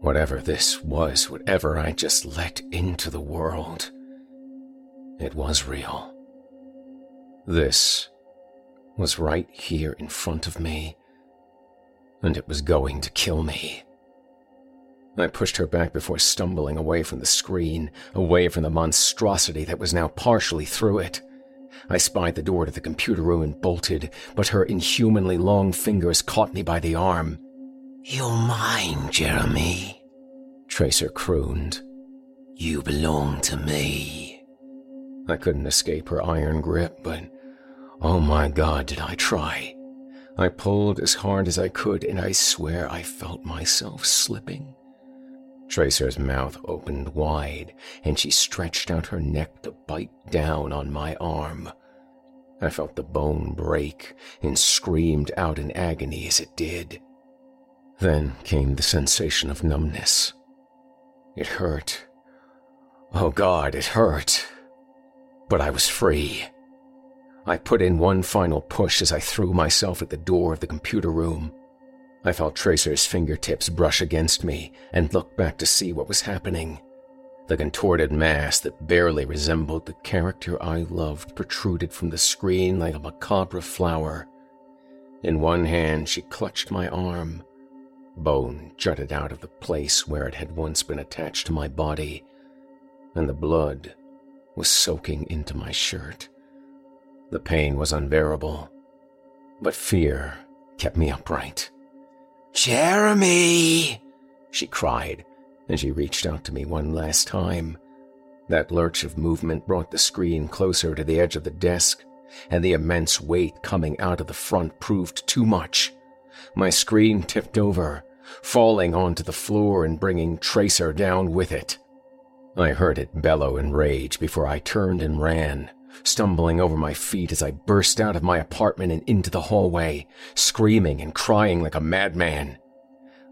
Whatever this was, whatever I just let into the world, it was real. This was right here in front of me, and it was going to kill me. I pushed her back before stumbling away from the screen, away from the monstrosity that was now partially through it. I spied the door to the computer room and bolted, but her inhumanly long fingers caught me by the arm. You're mine, Jeremy, Tracer crooned. You belong to me. I couldn't escape her iron grip, but oh my god, did I try. I pulled as hard as I could, and I swear I felt myself slipping. Tracer's mouth opened wide, and she stretched out her neck to bite down on my arm. I felt the bone break and screamed out in agony as it did. Then came the sensation of numbness. It hurt. Oh God, it hurt. But I was free. I put in one final push as I threw myself at the door of the computer room. I felt Tracer's fingertips brush against me and looked back to see what was happening. The contorted mass that barely resembled the character I loved protruded from the screen like a macabre flower. In one hand, she clutched my arm. Bone jutted out of the place where it had once been attached to my body, and the blood was soaking into my shirt. The pain was unbearable, but fear kept me upright. Jeremy! She cried, and she reached out to me one last time. That lurch of movement brought the screen closer to the edge of the desk, and the immense weight coming out of the front proved too much. My screen tipped over, falling onto the floor and bringing Tracer down with it. I heard it bellow in rage before I turned and ran stumbling over my feet as I burst out of my apartment and into the hallway, screaming and crying like a madman.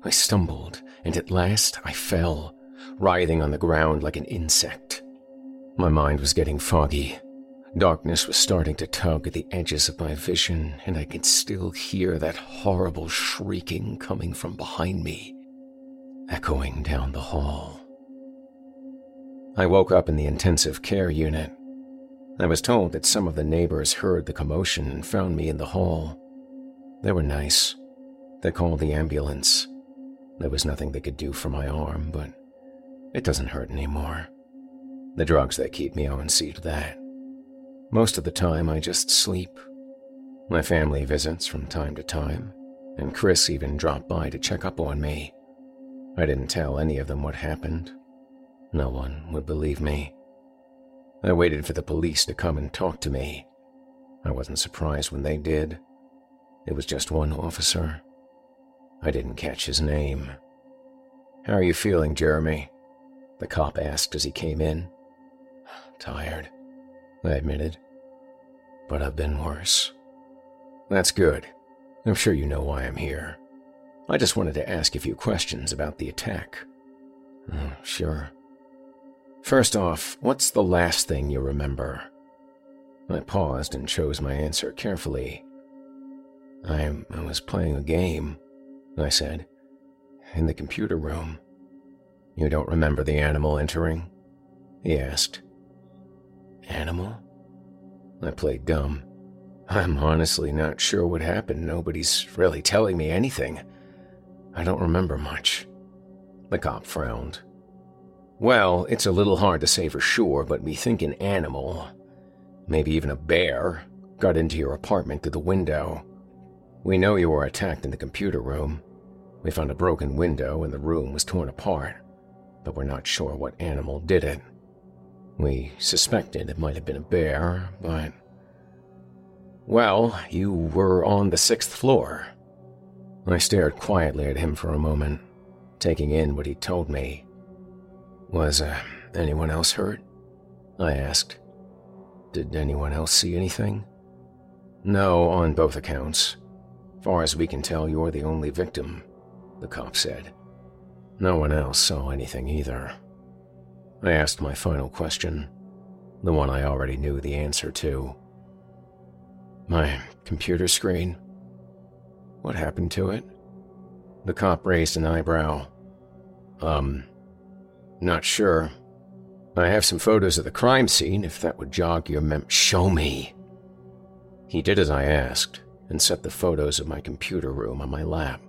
I stumbled, and at last I fell, writhing on the ground like an insect. My mind was getting foggy. Darkness was starting to tug at the edges of my vision, and I could still hear that horrible shrieking coming from behind me, echoing down the hall. I woke up in the intensive care unit, I was told that some of the neighbors heard the commotion and found me in the hall. They were nice. They called the ambulance. There was nothing they could do for my arm, but it doesn't hurt anymore. The drugs they keep me on see to that. Most of the time, I just sleep. My family visits from time to time, and Chris even dropped by to check up on me. I didn't tell any of them what happened. No one would believe me. I waited for the police to come and talk to me. I wasn't surprised when they did. It was just one officer. I didn't catch his name. How are you feeling, Jeremy? The cop asked as he came in. (sighs) Tired, I admitted. But I've been worse. That's good. I'm sure you know why I'm here. I just wanted to ask a few questions about the attack. Oh, sure. First off, what's the last thing you remember? I paused and chose my answer carefully. I, I was playing a game, I said, in the computer room. You don't remember the animal entering? He asked. Animal? I played dumb. I'm honestly not sure what happened. Nobody's really telling me anything. I don't remember much. The cop frowned. Well, it's a little hard to say for sure, but we think an animal, maybe even a bear, got into your apartment through the window. We know you were attacked in the computer room. We found a broken window and the room was torn apart, but we're not sure what animal did it. We suspected it might have been a bear, but. Well, you were on the sixth floor. I stared quietly at him for a moment, taking in what he told me. Was uh, anyone else hurt? I asked. Did anyone else see anything? No, on both accounts. Far as we can tell, you're the only victim, the cop said. No one else saw anything either. I asked my final question, the one I already knew the answer to. My computer screen? What happened to it? The cop raised an eyebrow. Um, not sure. I have some photos of the crime scene if that would jog your mem. Show me. He did as I asked and set the photos of my computer room on my lap.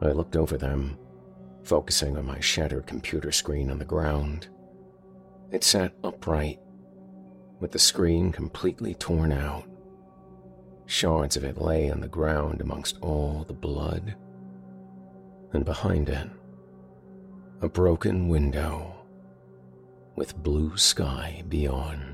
I looked over them, focusing on my shattered computer screen on the ground. It sat upright, with the screen completely torn out. Shards of it lay on the ground amongst all the blood. And behind it, a broken window with blue sky beyond.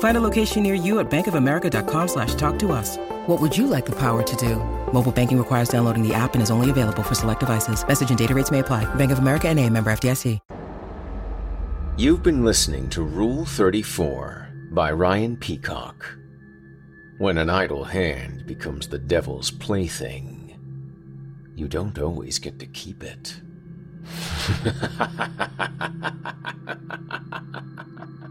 Find a location near you at bankofamerica.com slash talk to us. What would you like the power to do? Mobile banking requires downloading the app and is only available for select devices. Message and data rates may apply. Bank of America and a member FDIC. You've been listening to Rule 34 by Ryan Peacock. When an idle hand becomes the devil's plaything, you don't always get to keep it. (laughs)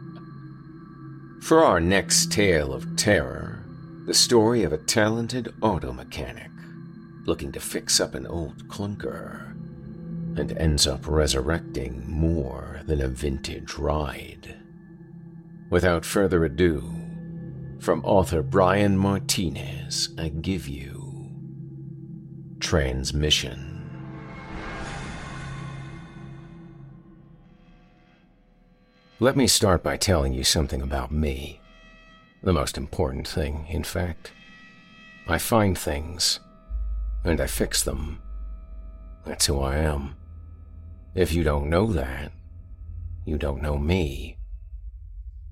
For our next tale of terror, the story of a talented auto mechanic looking to fix up an old clunker and ends up resurrecting more than a vintage ride. Without further ado, from author Brian Martinez, I give you Transmission. Let me start by telling you something about me. The most important thing, in fact. I find things, and I fix them. That's who I am. If you don't know that, you don't know me.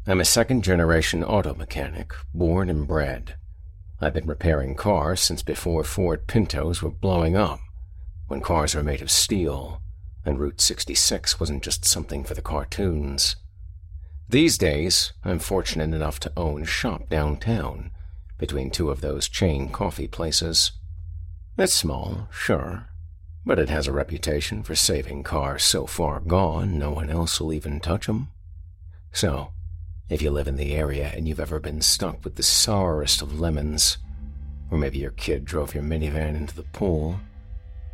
I'm a second generation auto mechanic, born and bred. I've been repairing cars since before Ford Pintos were blowing up, when cars were made of steel, and Route 66 wasn't just something for the cartoons. These days, I'm fortunate enough to own a shop downtown, between two of those chain coffee places. It's small, sure, but it has a reputation for saving cars so far gone no one else will even touch 'em. So, if you live in the area and you've ever been stuck with the sourest of lemons, or maybe your kid drove your minivan into the pool,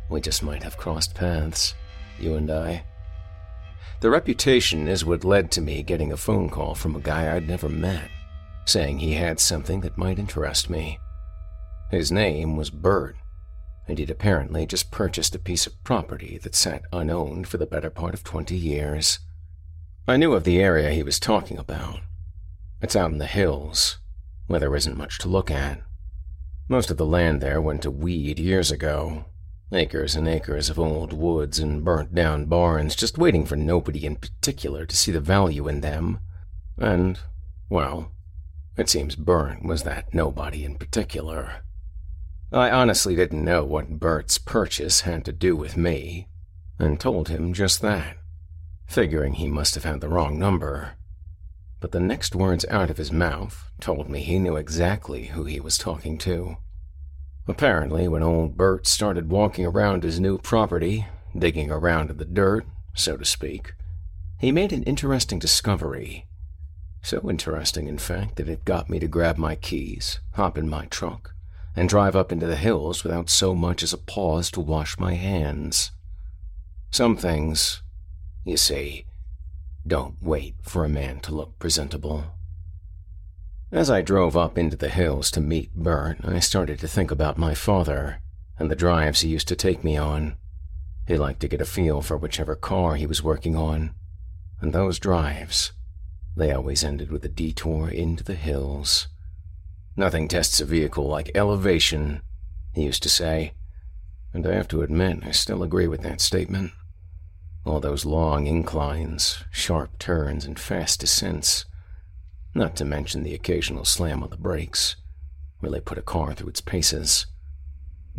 we just might have crossed paths, you and I. The reputation is what led to me getting a phone call from a guy I'd never met, saying he had something that might interest me. His name was Bert, and he'd apparently just purchased a piece of property that sat unowned for the better part of 20 years. I knew of the area he was talking about. It's out in the hills, where there isn't much to look at. Most of the land there went to weed years ago, Acres and acres of old woods and burnt down barns just waiting for nobody in particular to see the value in them. And, well, it seems Bert was that nobody in particular. I honestly didn't know what Bert's purchase had to do with me, and told him just that, figuring he must have had the wrong number. But the next words out of his mouth told me he knew exactly who he was talking to. Apparently, when old Bert started walking around his new property, digging around in the dirt, so to speak, he made an interesting discovery. So interesting, in fact, that it got me to grab my keys, hop in my truck, and drive up into the hills without so much as a pause to wash my hands. Some things, you see, don't wait for a man to look presentable. As I drove up into the hills to meet Bert, I started to think about my father and the drives he used to take me on. He liked to get a feel for whichever car he was working on, and those drives, they always ended with a detour into the hills. Nothing tests a vehicle like elevation, he used to say, and I have to admit I still agree with that statement. All those long inclines, sharp turns, and fast descents not to mention the occasional slam on the brakes, really put a car through its paces.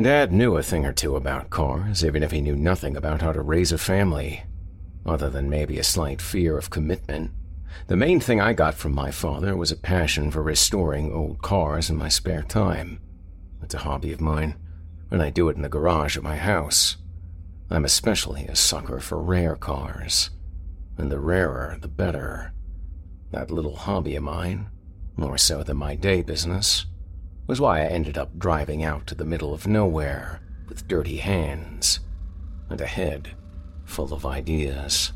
Dad knew a thing or two about cars, even if he knew nothing about how to raise a family, other than maybe a slight fear of commitment. The main thing I got from my father was a passion for restoring old cars in my spare time. It's a hobby of mine, and I do it in the garage at my house. I'm especially a sucker for rare cars, and the rarer the better. That little hobby of mine, more so than my day business, was why I ended up driving out to the middle of nowhere with dirty hands and a head full of ideas.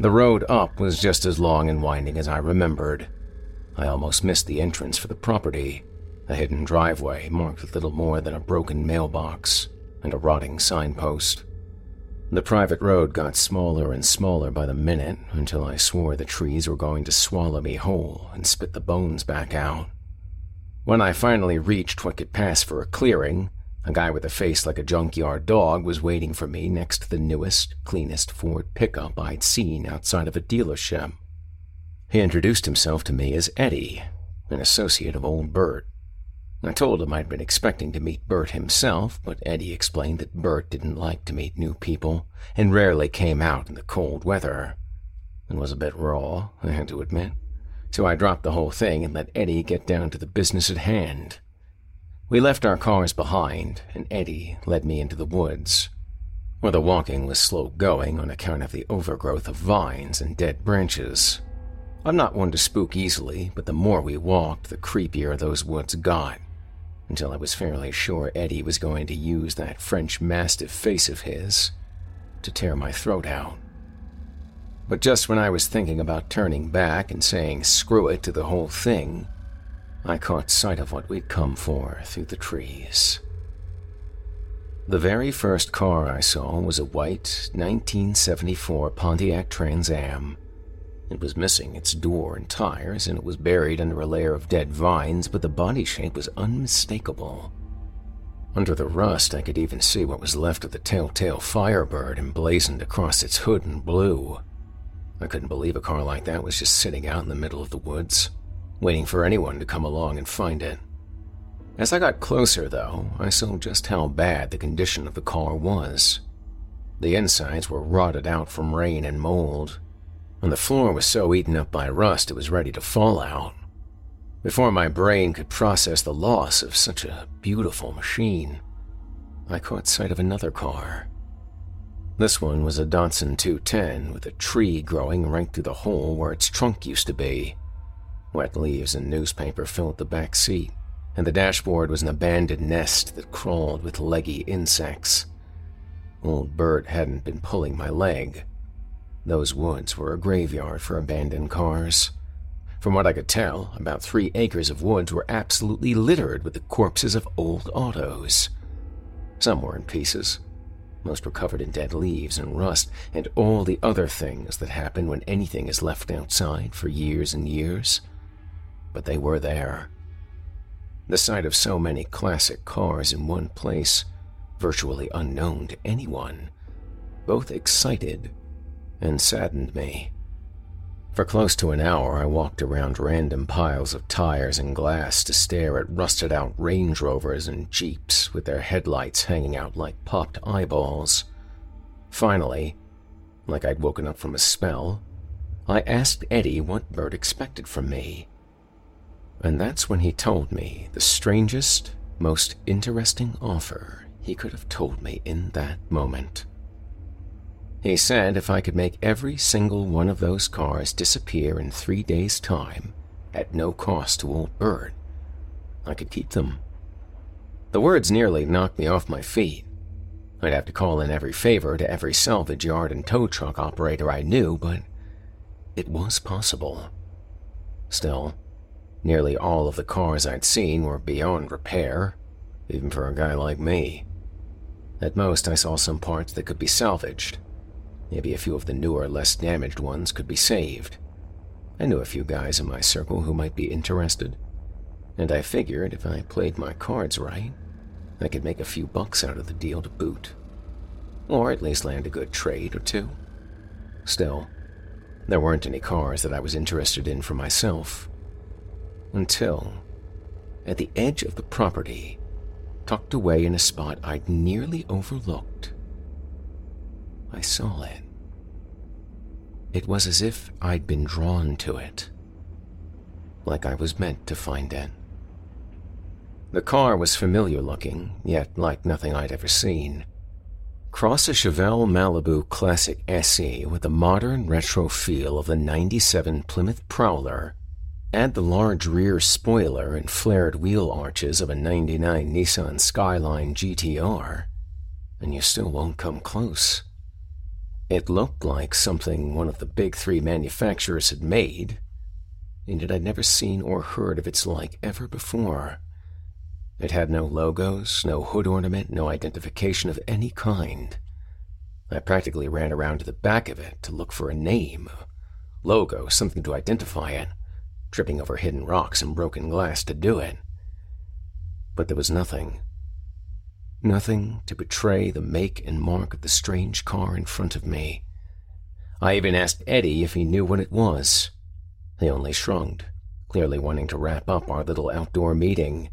The road up was just as long and winding as I remembered. I almost missed the entrance for the property, a hidden driveway marked with little more than a broken mailbox and a rotting signpost. The private road got smaller and smaller by the minute until I swore the trees were going to swallow me whole and spit the bones back out. When I finally reached what could pass for a clearing, a guy with a face like a junkyard dog was waiting for me next to the newest, cleanest Ford pickup I'd seen outside of a dealership. He introduced himself to me as Eddie, an associate of old Bert. I told him I'd been expecting to meet Bert himself, but Eddie explained that Bert didn't like to meet new people and rarely came out in the cold weather. It was a bit raw, I had to admit, so I dropped the whole thing and let Eddie get down to the business at hand. We left our cars behind, and Eddie led me into the woods, where the walking was slow going on account of the overgrowth of vines and dead branches. I'm not one to spook easily, but the more we walked, the creepier those woods got until I was fairly sure Eddie was going to use that French mastiff face of his to tear my throat out. But just when I was thinking about turning back and saying screw it to the whole thing, I caught sight of what we'd come for through the trees. The very first car I saw was a white 1974 Pontiac Trans Am it was missing its door and tires, and it was buried under a layer of dead vines, but the body shape was unmistakable. Under the rust, I could even see what was left of the telltale firebird emblazoned across its hood in blue. I couldn't believe a car like that was just sitting out in the middle of the woods, waiting for anyone to come along and find it. As I got closer, though, I saw just how bad the condition of the car was. The insides were rotted out from rain and mold, and the floor was so eaten up by rust it was ready to fall out. Before my brain could process the loss of such a beautiful machine, I caught sight of another car. This one was a Datsun 210 with a tree growing right through the hole where its trunk used to be. Wet leaves and newspaper filled the back seat, and the dashboard was an abandoned nest that crawled with leggy insects. Old Bert hadn't been pulling my leg, those woods were a graveyard for abandoned cars. From what I could tell, about three acres of woods were absolutely littered with the corpses of old autos. Some were in pieces. Most were covered in dead leaves and rust and all the other things that happen when anything is left outside for years and years. But they were there. The sight of so many classic cars in one place, virtually unknown to anyone, both excited and saddened me. For close to an hour, I walked around random piles of tires and glass to stare at rusted out Range Rovers and Jeeps with their headlights hanging out like popped eyeballs. Finally, like I'd woken up from a spell, I asked Eddie what Bert expected from me. And that's when he told me the strangest, most interesting offer he could have told me in that moment. He said if I could make every single one of those cars disappear in three days' time, at no cost to old Bert, I could keep them. The words nearly knocked me off my feet. I'd have to call in every favor to every salvage yard and tow truck operator I knew, but it was possible. Still, nearly all of the cars I'd seen were beyond repair, even for a guy like me. At most, I saw some parts that could be salvaged. Maybe a few of the newer, less damaged ones could be saved. I knew a few guys in my circle who might be interested, and I figured if I played my cards right, I could make a few bucks out of the deal to boot. Or at least land a good trade or two. Still, there weren't any cars that I was interested in for myself. Until, at the edge of the property, tucked away in a spot I'd nearly overlooked, I saw it. It was as if I'd been drawn to it, like I was meant to find it. The car was familiar looking, yet like nothing I'd ever seen. Cross a Chevelle Malibu Classic SE with the modern retro feel of the 97 Plymouth Prowler, add the large rear spoiler and flared wheel arches of a 99 Nissan Skyline GTR, and you still won't come close. It looked like something one of the big three manufacturers had made, and yet I'd never seen or heard of its like ever before. It had no logos, no hood ornament, no identification of any kind. I practically ran around to the back of it to look for a name, logo, something to identify it, tripping over hidden rocks and broken glass to do it. But there was nothing. Nothing to betray the make and mark of the strange car in front of me. I even asked Eddie if he knew what it was. He only shrugged, clearly wanting to wrap up our little outdoor meeting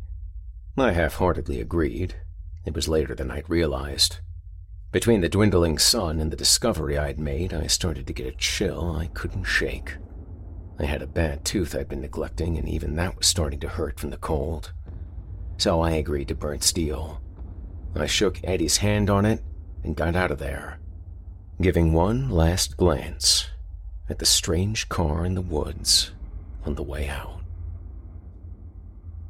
I half heartedly agreed. It was later than I'd realized. Between the dwindling sun and the discovery I'd made, I started to get a chill I couldn't shake. I had a bad tooth I'd been neglecting, and even that was starting to hurt from the cold. So I agreed to burn steel. I shook Eddie's hand on it and got out of there, giving one last glance at the strange car in the woods on the way out.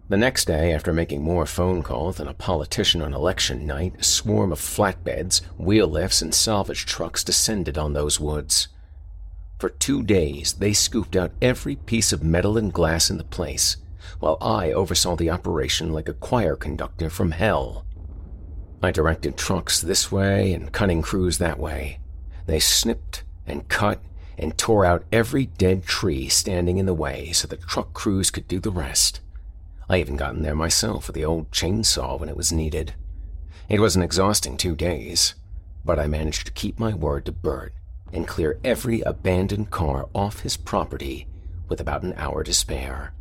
The next day, after making more phone calls than a politician on election night, a swarm of flatbeds, wheel lifts, and salvage trucks descended on those woods. For two days, they scooped out every piece of metal and glass in the place, while I oversaw the operation like a choir conductor from hell. I directed trucks this way and cutting crews that way. They snipped and cut and tore out every dead tree standing in the way so the truck crews could do the rest. I even got in there myself with the old chainsaw when it was needed. It was an exhausting two days, but I managed to keep my word to Bert and clear every abandoned car off his property with about an hour to spare.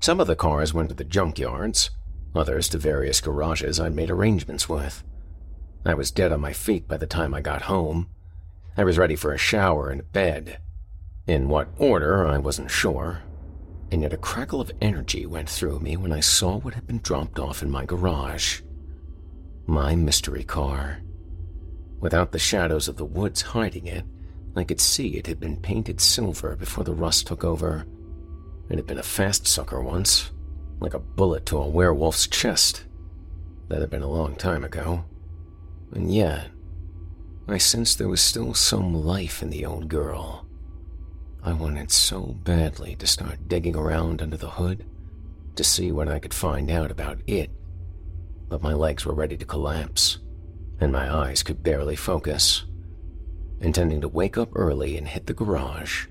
Some of the cars went to the junkyards, others to various garages I'd made arrangements with. I was dead on my feet by the time I got home. I was ready for a shower and a bed. In what order, I wasn't sure, and yet a crackle of energy went through me when I saw what had been dropped off in my garage. My mystery car. Without the shadows of the woods hiding it, I could see it had been painted silver before the rust took over. It had been a fast sucker once, like a bullet to a werewolf's chest. That had been a long time ago. And yet, I sensed there was still some life in the old girl. I wanted so badly to start digging around under the hood to see what I could find out about it, but my legs were ready to collapse, and my eyes could barely focus. Intending to wake up early and hit the garage,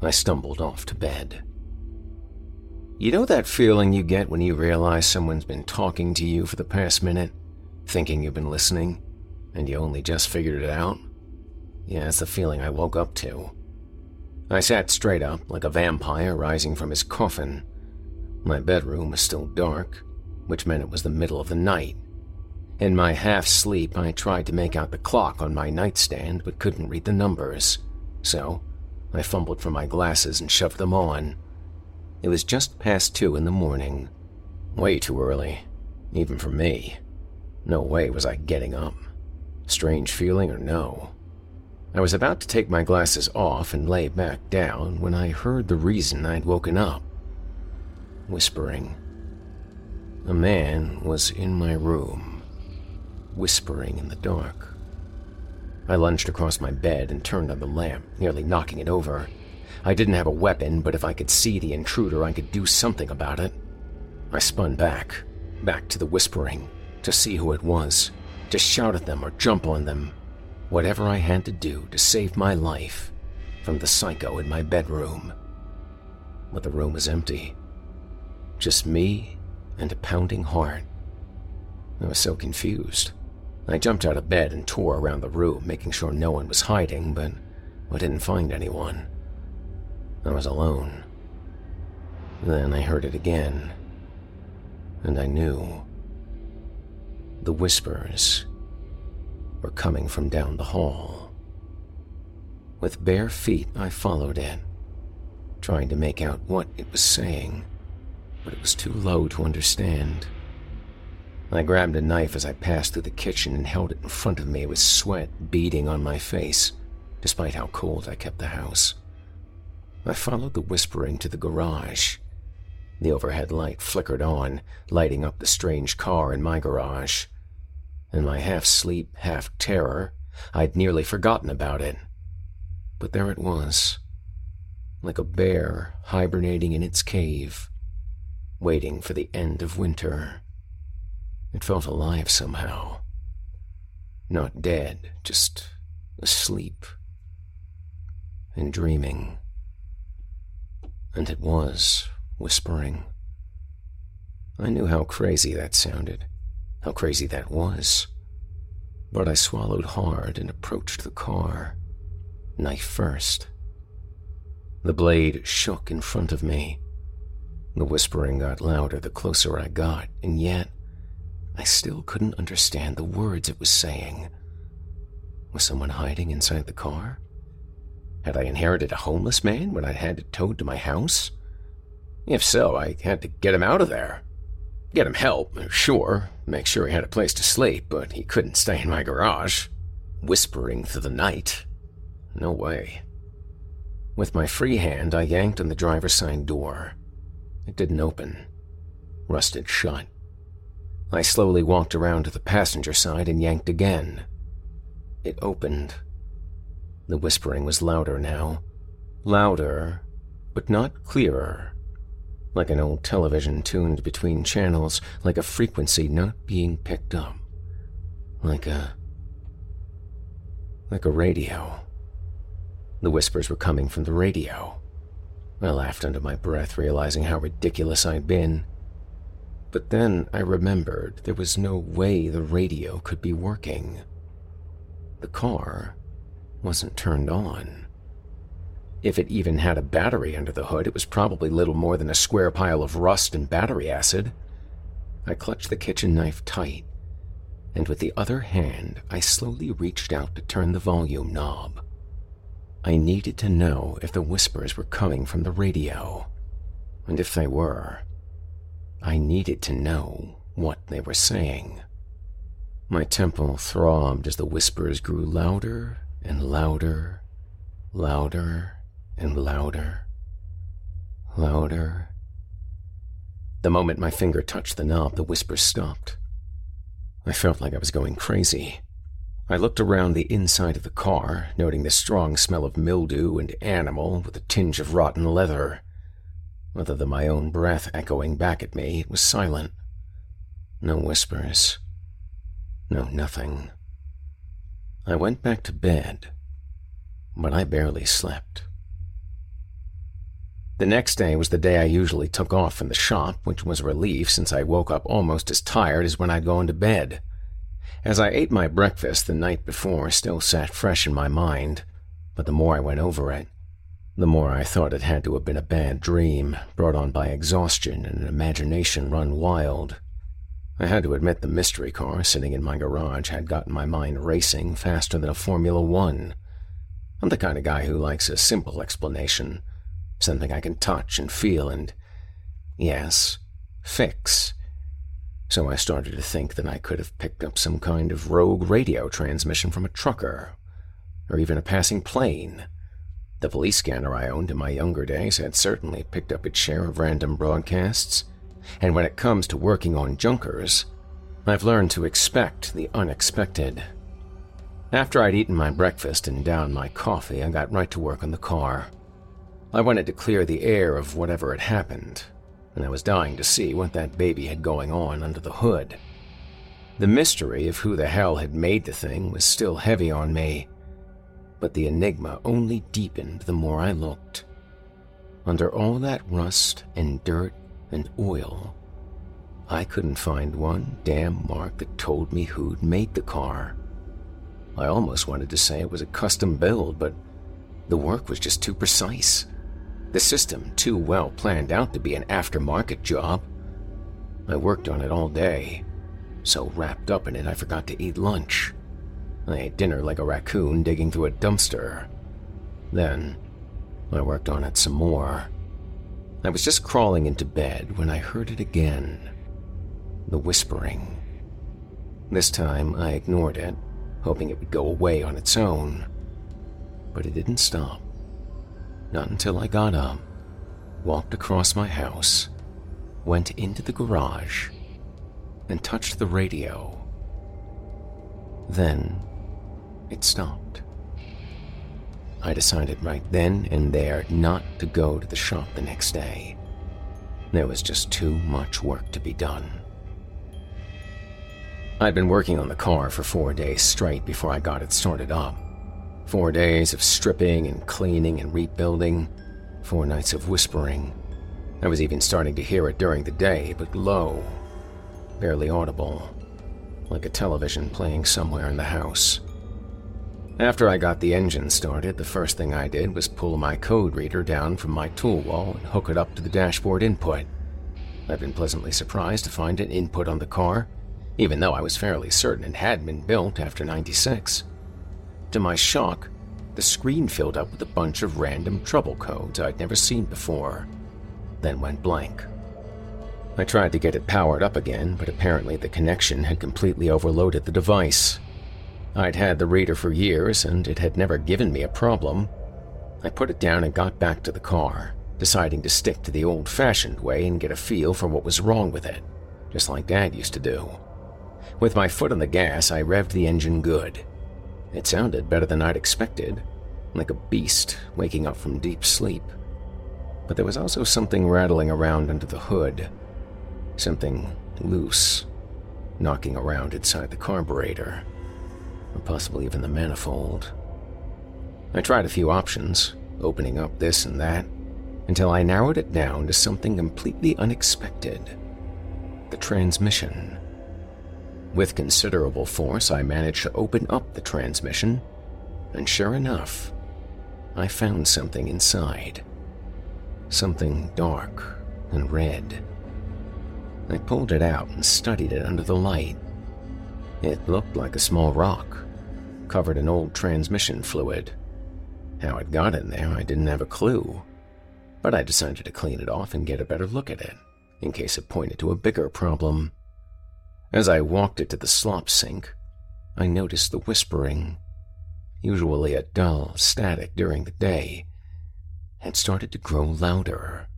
I stumbled off to bed. You know that feeling you get when you realize someone's been talking to you for the past minute, thinking you've been listening, and you only just figured it out? Yeah, it's the feeling I woke up to. I sat straight up, like a vampire rising from his coffin. My bedroom was still dark, which meant it was the middle of the night. In my half sleep, I tried to make out the clock on my nightstand but couldn't read the numbers. So, I fumbled for my glasses and shoved them on. It was just past two in the morning. Way too early, even for me. No way was I getting up. Strange feeling or no, I was about to take my glasses off and lay back down when I heard the reason I'd woken up whispering. A man was in my room, whispering in the dark. I lunged across my bed and turned on the lamp, nearly knocking it over. I didn't have a weapon, but if I could see the intruder, I could do something about it. I spun back, back to the whispering, to see who it was, to shout at them or jump on them. Whatever I had to do to save my life from the psycho in my bedroom. But the room was empty. Just me and a pounding heart. I was so confused. I jumped out of bed and tore around the room, making sure no one was hiding, but I didn't find anyone. I was alone. Then I heard it again, and I knew. The whispers were coming from down the hall. With bare feet, I followed it, trying to make out what it was saying, but it was too low to understand. I grabbed a knife as I passed through the kitchen and held it in front of me with sweat beading on my face, despite how cold I kept the house. I followed the whispering to the garage. The overhead light flickered on, lighting up the strange car in my garage. In my half sleep, half terror, I'd nearly forgotten about it. But there it was, like a bear hibernating in its cave, waiting for the end of winter. It felt alive somehow. Not dead, just asleep and dreaming. And it was whispering. I knew how crazy that sounded, how crazy that was. But I swallowed hard and approached the car, knife first. The blade shook in front of me. The whispering got louder the closer I got, and yet I still couldn't understand the words it was saying. Was someone hiding inside the car? Had I inherited a homeless man when I'd had it towed to my house? If so, I had to get him out of there. Get him help, sure, make sure he had a place to sleep, but he couldn't stay in my garage, whispering through the night. No way. With my free hand, I yanked on the driver's side door. It didn't open, rusted shut. I slowly walked around to the passenger side and yanked again. It opened. The whispering was louder now. Louder, but not clearer. Like an old television tuned between channels, like a frequency not being picked up. Like a. like a radio. The whispers were coming from the radio. I laughed under my breath, realizing how ridiculous I'd been. But then I remembered there was no way the radio could be working. The car wasn't turned on. If it even had a battery under the hood, it was probably little more than a square pile of rust and battery acid. I clutched the kitchen knife tight, and with the other hand, I slowly reached out to turn the volume knob. I needed to know if the whispers were coming from the radio, and if they were, I needed to know what they were saying. My temple throbbed as the whispers grew louder and louder, louder and louder, louder. The moment my finger touched the knob, the whispers stopped. I felt like I was going crazy. I looked around the inside of the car, noting the strong smell of mildew and animal with a tinge of rotten leather. Other than my own breath echoing back at me, it was silent. No whispers. No nothing. I went back to bed, but I barely slept. The next day was the day I usually took off from the shop, which was a relief since I woke up almost as tired as when I'd gone to bed. As I ate my breakfast the night before still sat fresh in my mind, but the more I went over it, the more I thought it had to have been a bad dream, brought on by exhaustion and an imagination run wild. I had to admit the mystery car sitting in my garage had gotten my mind racing faster than a Formula One. I'm the kind of guy who likes a simple explanation, something I can touch and feel and, yes, fix. So I started to think that I could have picked up some kind of rogue radio transmission from a trucker or even a passing plane. The police scanner I owned in my younger days had certainly picked up its share of random broadcasts, and when it comes to working on junkers, I've learned to expect the unexpected. After I'd eaten my breakfast and downed my coffee, I got right to work on the car. I wanted to clear the air of whatever had happened, and I was dying to see what that baby had going on under the hood. The mystery of who the hell had made the thing was still heavy on me, but the enigma only deepened the more I looked. Under all that rust and dirt and oil, I couldn't find one damn mark that told me who'd made the car. I almost wanted to say it was a custom build, but the work was just too precise. The system too well planned out to be an aftermarket job. I worked on it all day, so wrapped up in it I forgot to eat lunch. I ate dinner like a raccoon digging through a dumpster. Then, I worked on it some more. I was just crawling into bed when I heard it again. The whispering. This time, I ignored it, hoping it would go away on its own. But it didn't stop. Not until I got up, walked across my house, went into the garage, and touched the radio. Then it stopped. I decided right then and there not to go to the shop the next day. There was just too much work to be done. I'd been working on the car for four days straight before I got it started up. Four days of stripping and cleaning and rebuilding, four nights of whispering. I was even starting to hear it during the day, but low, barely audible, like a television playing somewhere in the house. After I got the engine started, the first thing I did was pull my code reader down from my tool wall and hook it up to the dashboard input. I've been pleasantly surprised to find an input on the car, even though I was fairly certain it had been built after 96. To my shock, the screen filled up with a bunch of random trouble codes I'd never seen before, then went blank. I tried to get it powered up again, but apparently the connection had completely overloaded the device. I'd had the reader for years, and it had never given me a problem. I put it down and got back to the car, deciding to stick to the old fashioned way and get a feel for what was wrong with it, just like Dad used to do. With my foot on the gas, I revved the engine good. It sounded better than I'd expected, like a beast waking up from deep sleep. But there was also something rattling around under the hood, something loose, knocking around inside the carburetor or possibly even the manifold. I tried a few options, opening up this and that, until I narrowed it down to something completely unexpected the transmission. With considerable force, I managed to open up the transmission, and sure enough, I found something inside. Something dark and red. I pulled it out and studied it under the light. It looked like a small rock, covered in old transmission fluid. How it got in there, I didn't have a clue, but I decided to clean it off and get a better look at it, in case it pointed to a bigger problem. As I walked it to the slop sink, I noticed the whispering, usually a dull static during the day, had started to grow louder.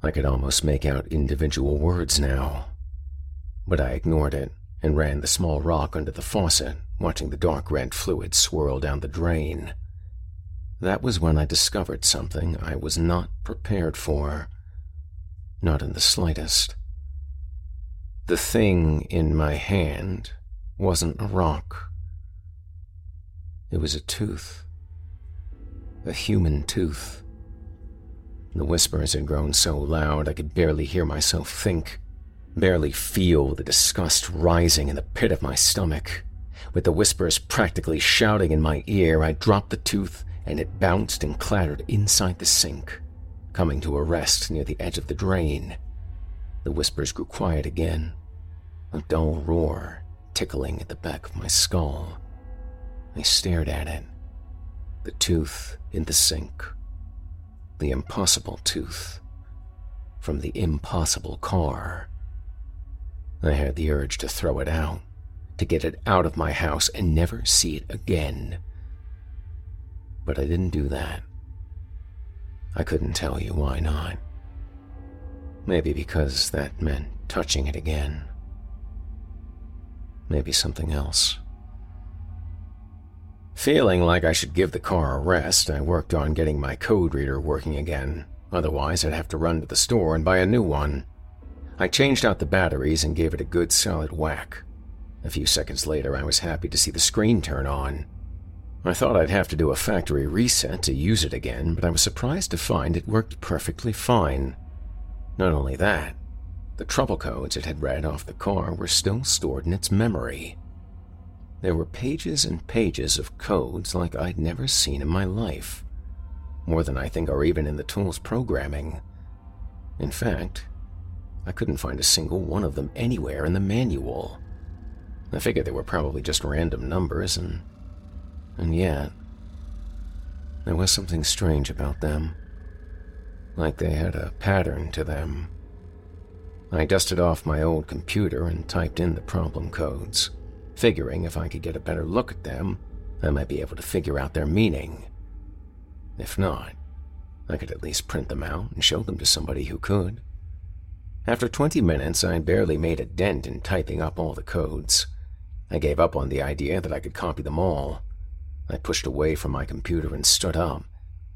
I could almost make out individual words now, but I ignored it and ran the small rock under the faucet, watching the dark red fluid swirl down the drain. That was when I discovered something I was not prepared for. Not in the slightest. The thing in my hand wasn't a rock. It was a tooth. A human tooth. The whispers had grown so loud I could barely hear myself think barely feel the disgust rising in the pit of my stomach. With the whispers practically shouting in my ear, I dropped the tooth and it bounced and clattered inside the sink, coming to a rest near the edge of the drain. The whispers grew quiet again, a dull roar tickling at the back of my skull. I stared at it. The tooth in the sink. The impossible tooth. From the impossible car. I had the urge to throw it out, to get it out of my house and never see it again. But I didn't do that. I couldn't tell you why not. Maybe because that meant touching it again. Maybe something else. Feeling like I should give the car a rest, I worked on getting my code reader working again. Otherwise, I'd have to run to the store and buy a new one. I changed out the batteries and gave it a good solid whack. A few seconds later, I was happy to see the screen turn on. I thought I'd have to do a factory reset to use it again, but I was surprised to find it worked perfectly fine. Not only that, the trouble codes it had read off the car were still stored in its memory. There were pages and pages of codes like I'd never seen in my life, more than I think are even in the tool's programming. In fact, I couldn't find a single one of them anywhere in the manual. I figured they were probably just random numbers, and. and yet. There was something strange about them. Like they had a pattern to them. I dusted off my old computer and typed in the problem codes figuring if I could get a better look at them, I might be able to figure out their meaning. If not, I could at least print them out and show them to somebody who could. After 20 minutes, I barely made a dent in typing up all the codes. I gave up on the idea that I could copy them all. I pushed away from my computer and stood up,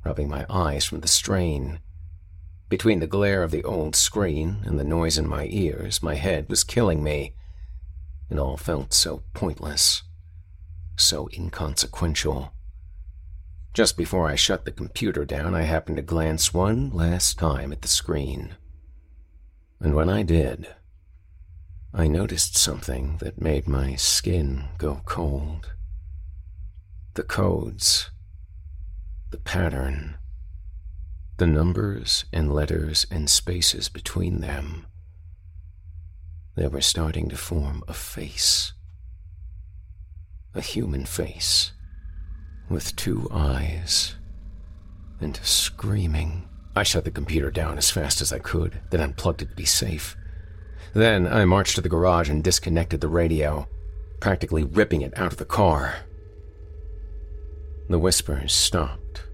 rubbing my eyes from the strain. Between the glare of the old screen and the noise in my ears, my head was killing me. It all felt so pointless, so inconsequential. Just before I shut the computer down, I happened to glance one last time at the screen. And when I did, I noticed something that made my skin go cold. The codes, the pattern, the numbers and letters and spaces between them they were starting to form a face. A human face. With two eyes. And screaming. I shut the computer down as fast as I could, then unplugged it to be safe. Then I marched to the garage and disconnected the radio, practically ripping it out of the car. The whispers stopped.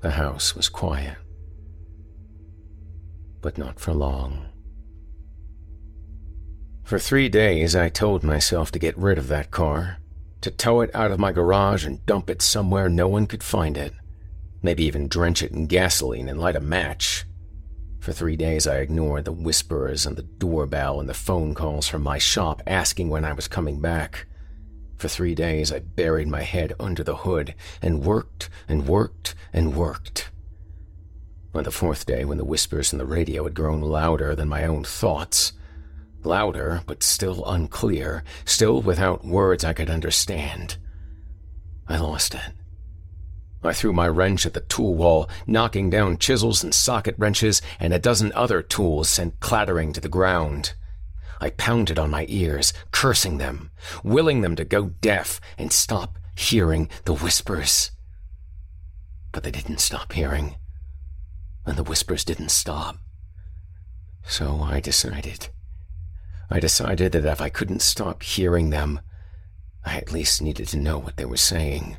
The house was quiet. But not for long. For three days, I told myself to get rid of that car, to tow it out of my garage and dump it somewhere no one could find it. Maybe even drench it in gasoline and light a match. For three days, I ignored the whisperers and the doorbell and the phone calls from my shop asking when I was coming back. For three days, I buried my head under the hood and worked and worked and worked. On the fourth day, when the whispers in the radio had grown louder than my own thoughts, louder but still unclear, still without words I could understand. I lost it. I threw my wrench at the tool wall, knocking down chisels and socket wrenches, and a dozen other tools sent clattering to the ground. I pounded on my ears, cursing them, willing them to go deaf and stop hearing the whispers. But they didn't stop hearing, and the whispers didn't stop. So I decided I decided that if I couldn't stop hearing them, I at least needed to know what they were saying.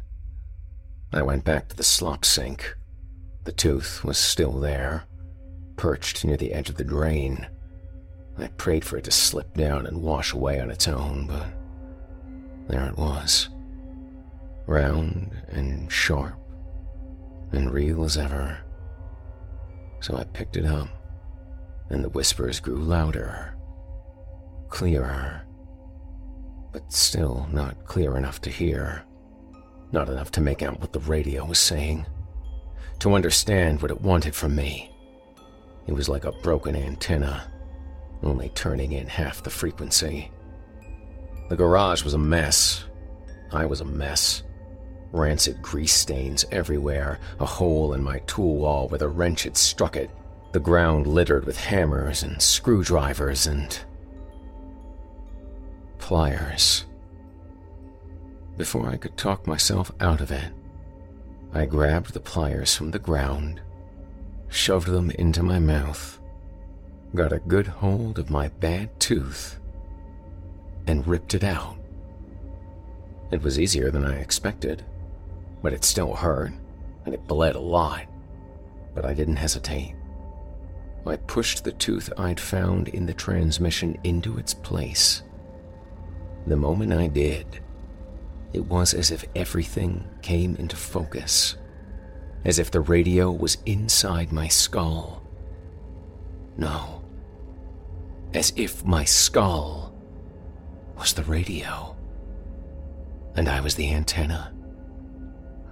I went back to the slop sink. The tooth was still there, perched near the edge of the drain. I prayed for it to slip down and wash away on its own, but there it was. Round and sharp and real as ever. So I picked it up, and the whispers grew louder clearer, but still not clear enough to hear. Not enough to make out what the radio was saying. To understand what it wanted from me. It was like a broken antenna, only turning in half the frequency. The garage was a mess. I was a mess. Rancid grease stains everywhere, a hole in my tool wall where the wrench had struck it, the ground littered with hammers and screwdrivers and pliers. Before I could talk myself out of it, I grabbed the pliers from the ground, shoved them into my mouth, got a good hold of my bad tooth, and ripped it out. It was easier than I expected. but it still hurt, and it bled a lot. But I didn't hesitate. I pushed the tooth I'd found in the transmission into its place. The moment I did, it was as if everything came into focus, as if the radio was inside my skull. No, as if my skull was the radio, and I was the antenna.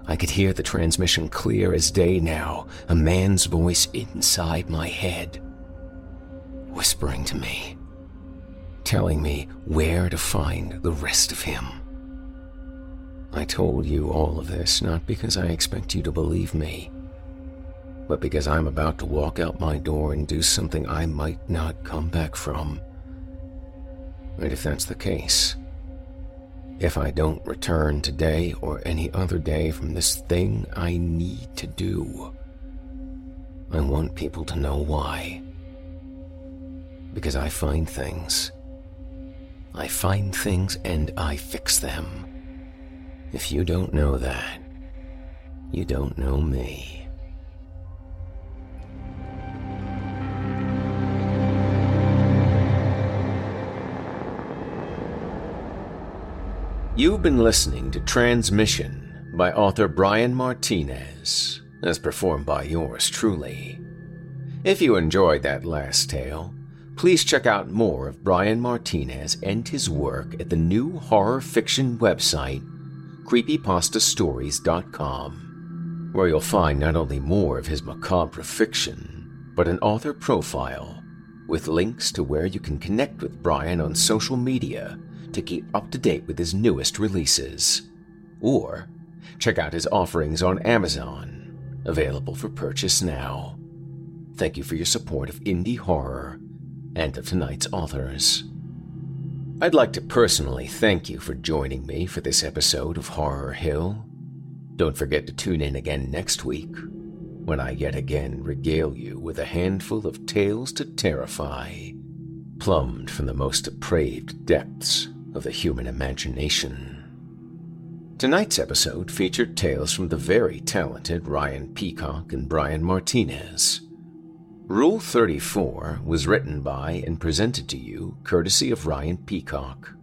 I could hear the transmission clear as day now, a man's voice inside my head, whispering to me, telling me where to find the rest of him. I told you all of this not because I expect you to believe me, but because I'm about to walk out my door and do something I might not come back from. And if that's the case, if I don't return today or any other day from this thing I need to do. I want people to know why. Because I find things. I find things and I fix them. If you don't know that, you don't know me. You've been listening to Transmission by author Brian Martinez, as performed by yours truly. If you enjoyed that last tale, please check out more of Brian Martinez and his work at the new horror fiction website, creepypastastories.com, where you'll find not only more of his macabre fiction, but an author profile with links to where you can connect with Brian on social media to keep up to date with his newest releases. Or check out his offerings on Amazon, available for purchase now. Thank you for your support of indie horror and of tonight's authors. I'd like to personally thank you for joining me for this episode of Horror Hill. Don't forget to tune in again next week when I yet again regale you with a handful of tales to terrify, plumbed from the most depraved depths of the human imagination. Tonight's episode featured tales from the very talented Ryan Peacock and Brian Martinez. Rule 34 was written by and presented to you courtesy of Ryan Peacock.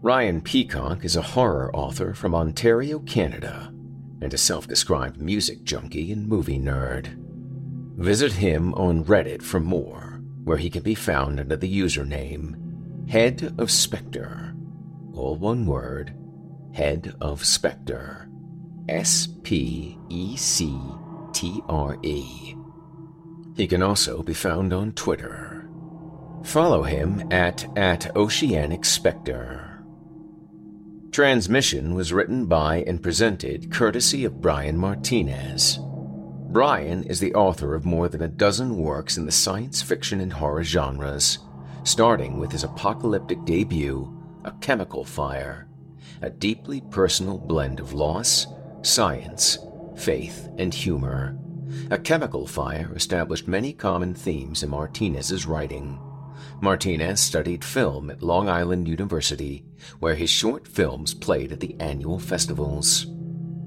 Ryan Peacock is a horror author from Ontario, Canada, and a self described music junkie and movie nerd. Visit him on Reddit for more, where he can be found under the username Head of Spectre. All one word Head of Spectre. S P E C T R E. He can also be found on Twitter. Follow him at, at Oceanic Spectre. Transmission was written by and presented courtesy of Brian Martinez. Brian is the author of more than a dozen works in the science fiction and horror genres starting with his apocalyptic debut, A Chemical Fire, a deeply personal blend of loss, science, faith, and humor. A Chemical Fire established many common themes in Martinez's writing. Martinez studied film at Long Island University, where his short films played at the annual festivals.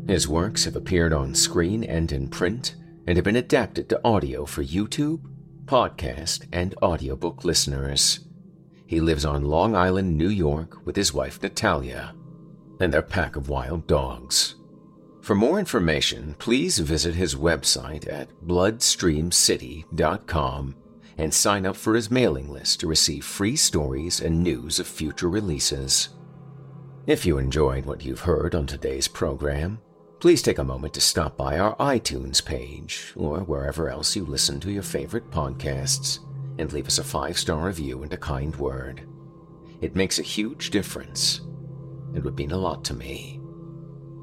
His works have appeared on screen and in print, and have been adapted to audio for YouTube, podcast, and audiobook listeners. He lives on Long Island, New York, with his wife Natalia and their pack of wild dogs. For more information, please visit his website at bloodstreamcity.com and sign up for his mailing list to receive free stories and news of future releases. If you enjoyed what you've heard on today's program, please take a moment to stop by our iTunes page or wherever else you listen to your favorite podcasts and leave us a five star review and a kind word. It makes a huge difference and would mean a lot to me.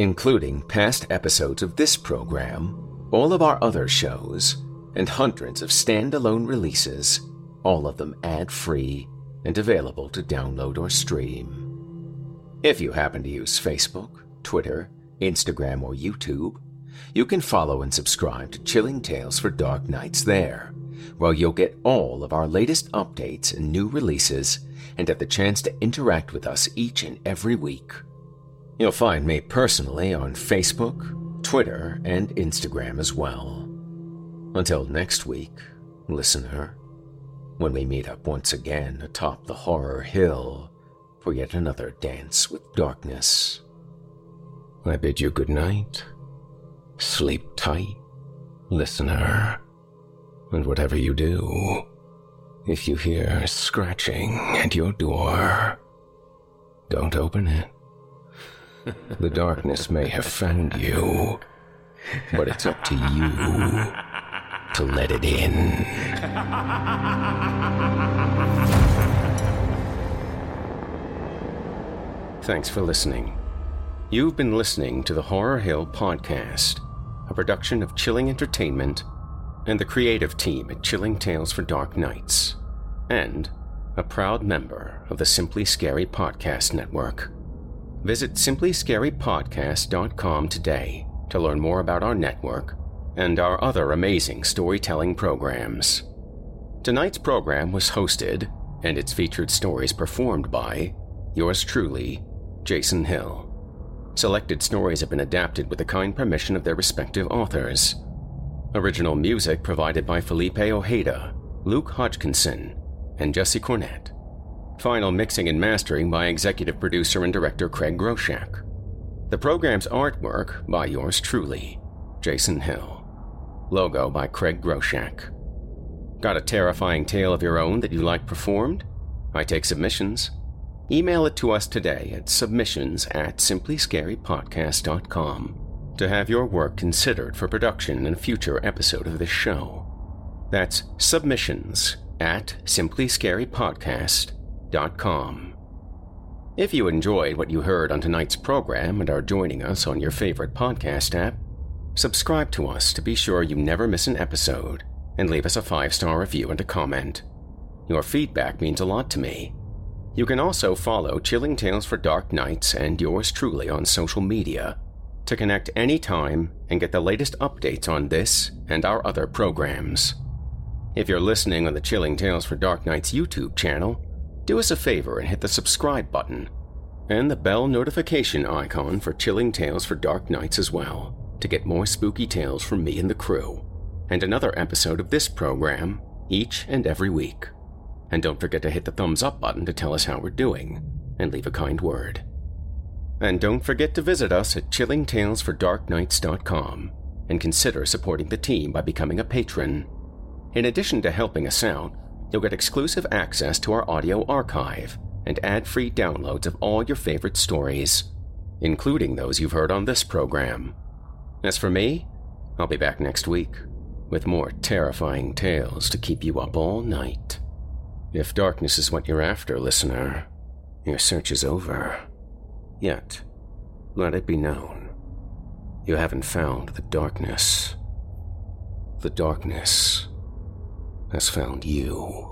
including past episodes of this program, all of our other shows, and hundreds of standalone releases, all of them ad free and available to download or stream. If you happen to use Facebook, Twitter, Instagram, or YouTube, you can follow and subscribe to Chilling Tales for Dark Nights there, where you'll get all of our latest updates and new releases and have the chance to interact with us each and every week. You'll find me personally on Facebook, Twitter, and Instagram as well. Until next week, listener, when we meet up once again atop the horror hill for yet another dance with darkness. I bid you good night. Sleep tight, listener. And whatever you do, if you hear scratching at your door, don't open it. The darkness may have found you, but it's up to you to let it in. Thanks for listening. You've been listening to the Horror Hill Podcast, a production of Chilling Entertainment and the creative team at Chilling Tales for Dark Nights, and a proud member of the Simply Scary Podcast Network. Visit simplyscarypodcast.com today to learn more about our network and our other amazing storytelling programs. Tonight's program was hosted and its featured stories performed by yours truly, Jason Hill. Selected stories have been adapted with the kind permission of their respective authors. Original music provided by Felipe Ojeda, Luke Hodgkinson, and Jesse Cornett. Final mixing and mastering by executive producer and director Craig Groshek. The program's artwork by yours truly, Jason Hill. Logo by Craig Groshek. Got a terrifying tale of your own that you like performed? I take submissions. Email it to us today at submissions at simplyscarypodcast.com to have your work considered for production in a future episode of this show. That's submissions at simplyscarypodcast.com if you enjoyed what you heard on tonight's program and are joining us on your favorite podcast app, subscribe to us to be sure you never miss an episode and leave us a five star review and a comment. Your feedback means a lot to me. You can also follow Chilling Tales for Dark Nights and yours truly on social media to connect anytime and get the latest updates on this and our other programs. If you're listening on the Chilling Tales for Dark Nights YouTube channel, do us a favor and hit the subscribe button and the bell notification icon for Chilling Tales for Dark Nights as well to get more spooky tales from me and the crew, and another episode of this program each and every week. And don't forget to hit the thumbs up button to tell us how we're doing and leave a kind word. And don't forget to visit us at chillingtalesfordarknights.com and consider supporting the team by becoming a patron. In addition to helping us out, you'll get exclusive access to our audio archive and ad free downloads of all your favorite stories, including those you've heard on this program. As for me, I'll be back next week with more terrifying tales to keep you up all night. If darkness is what you're after, listener, your search is over. Yet, let it be known, you haven't found the darkness. The darkness has found you.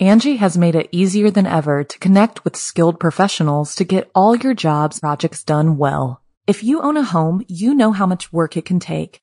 Angi has made it easier than ever to connect with skilled professionals to get all your jobs projects done well. If you own a home, you know how much work it can take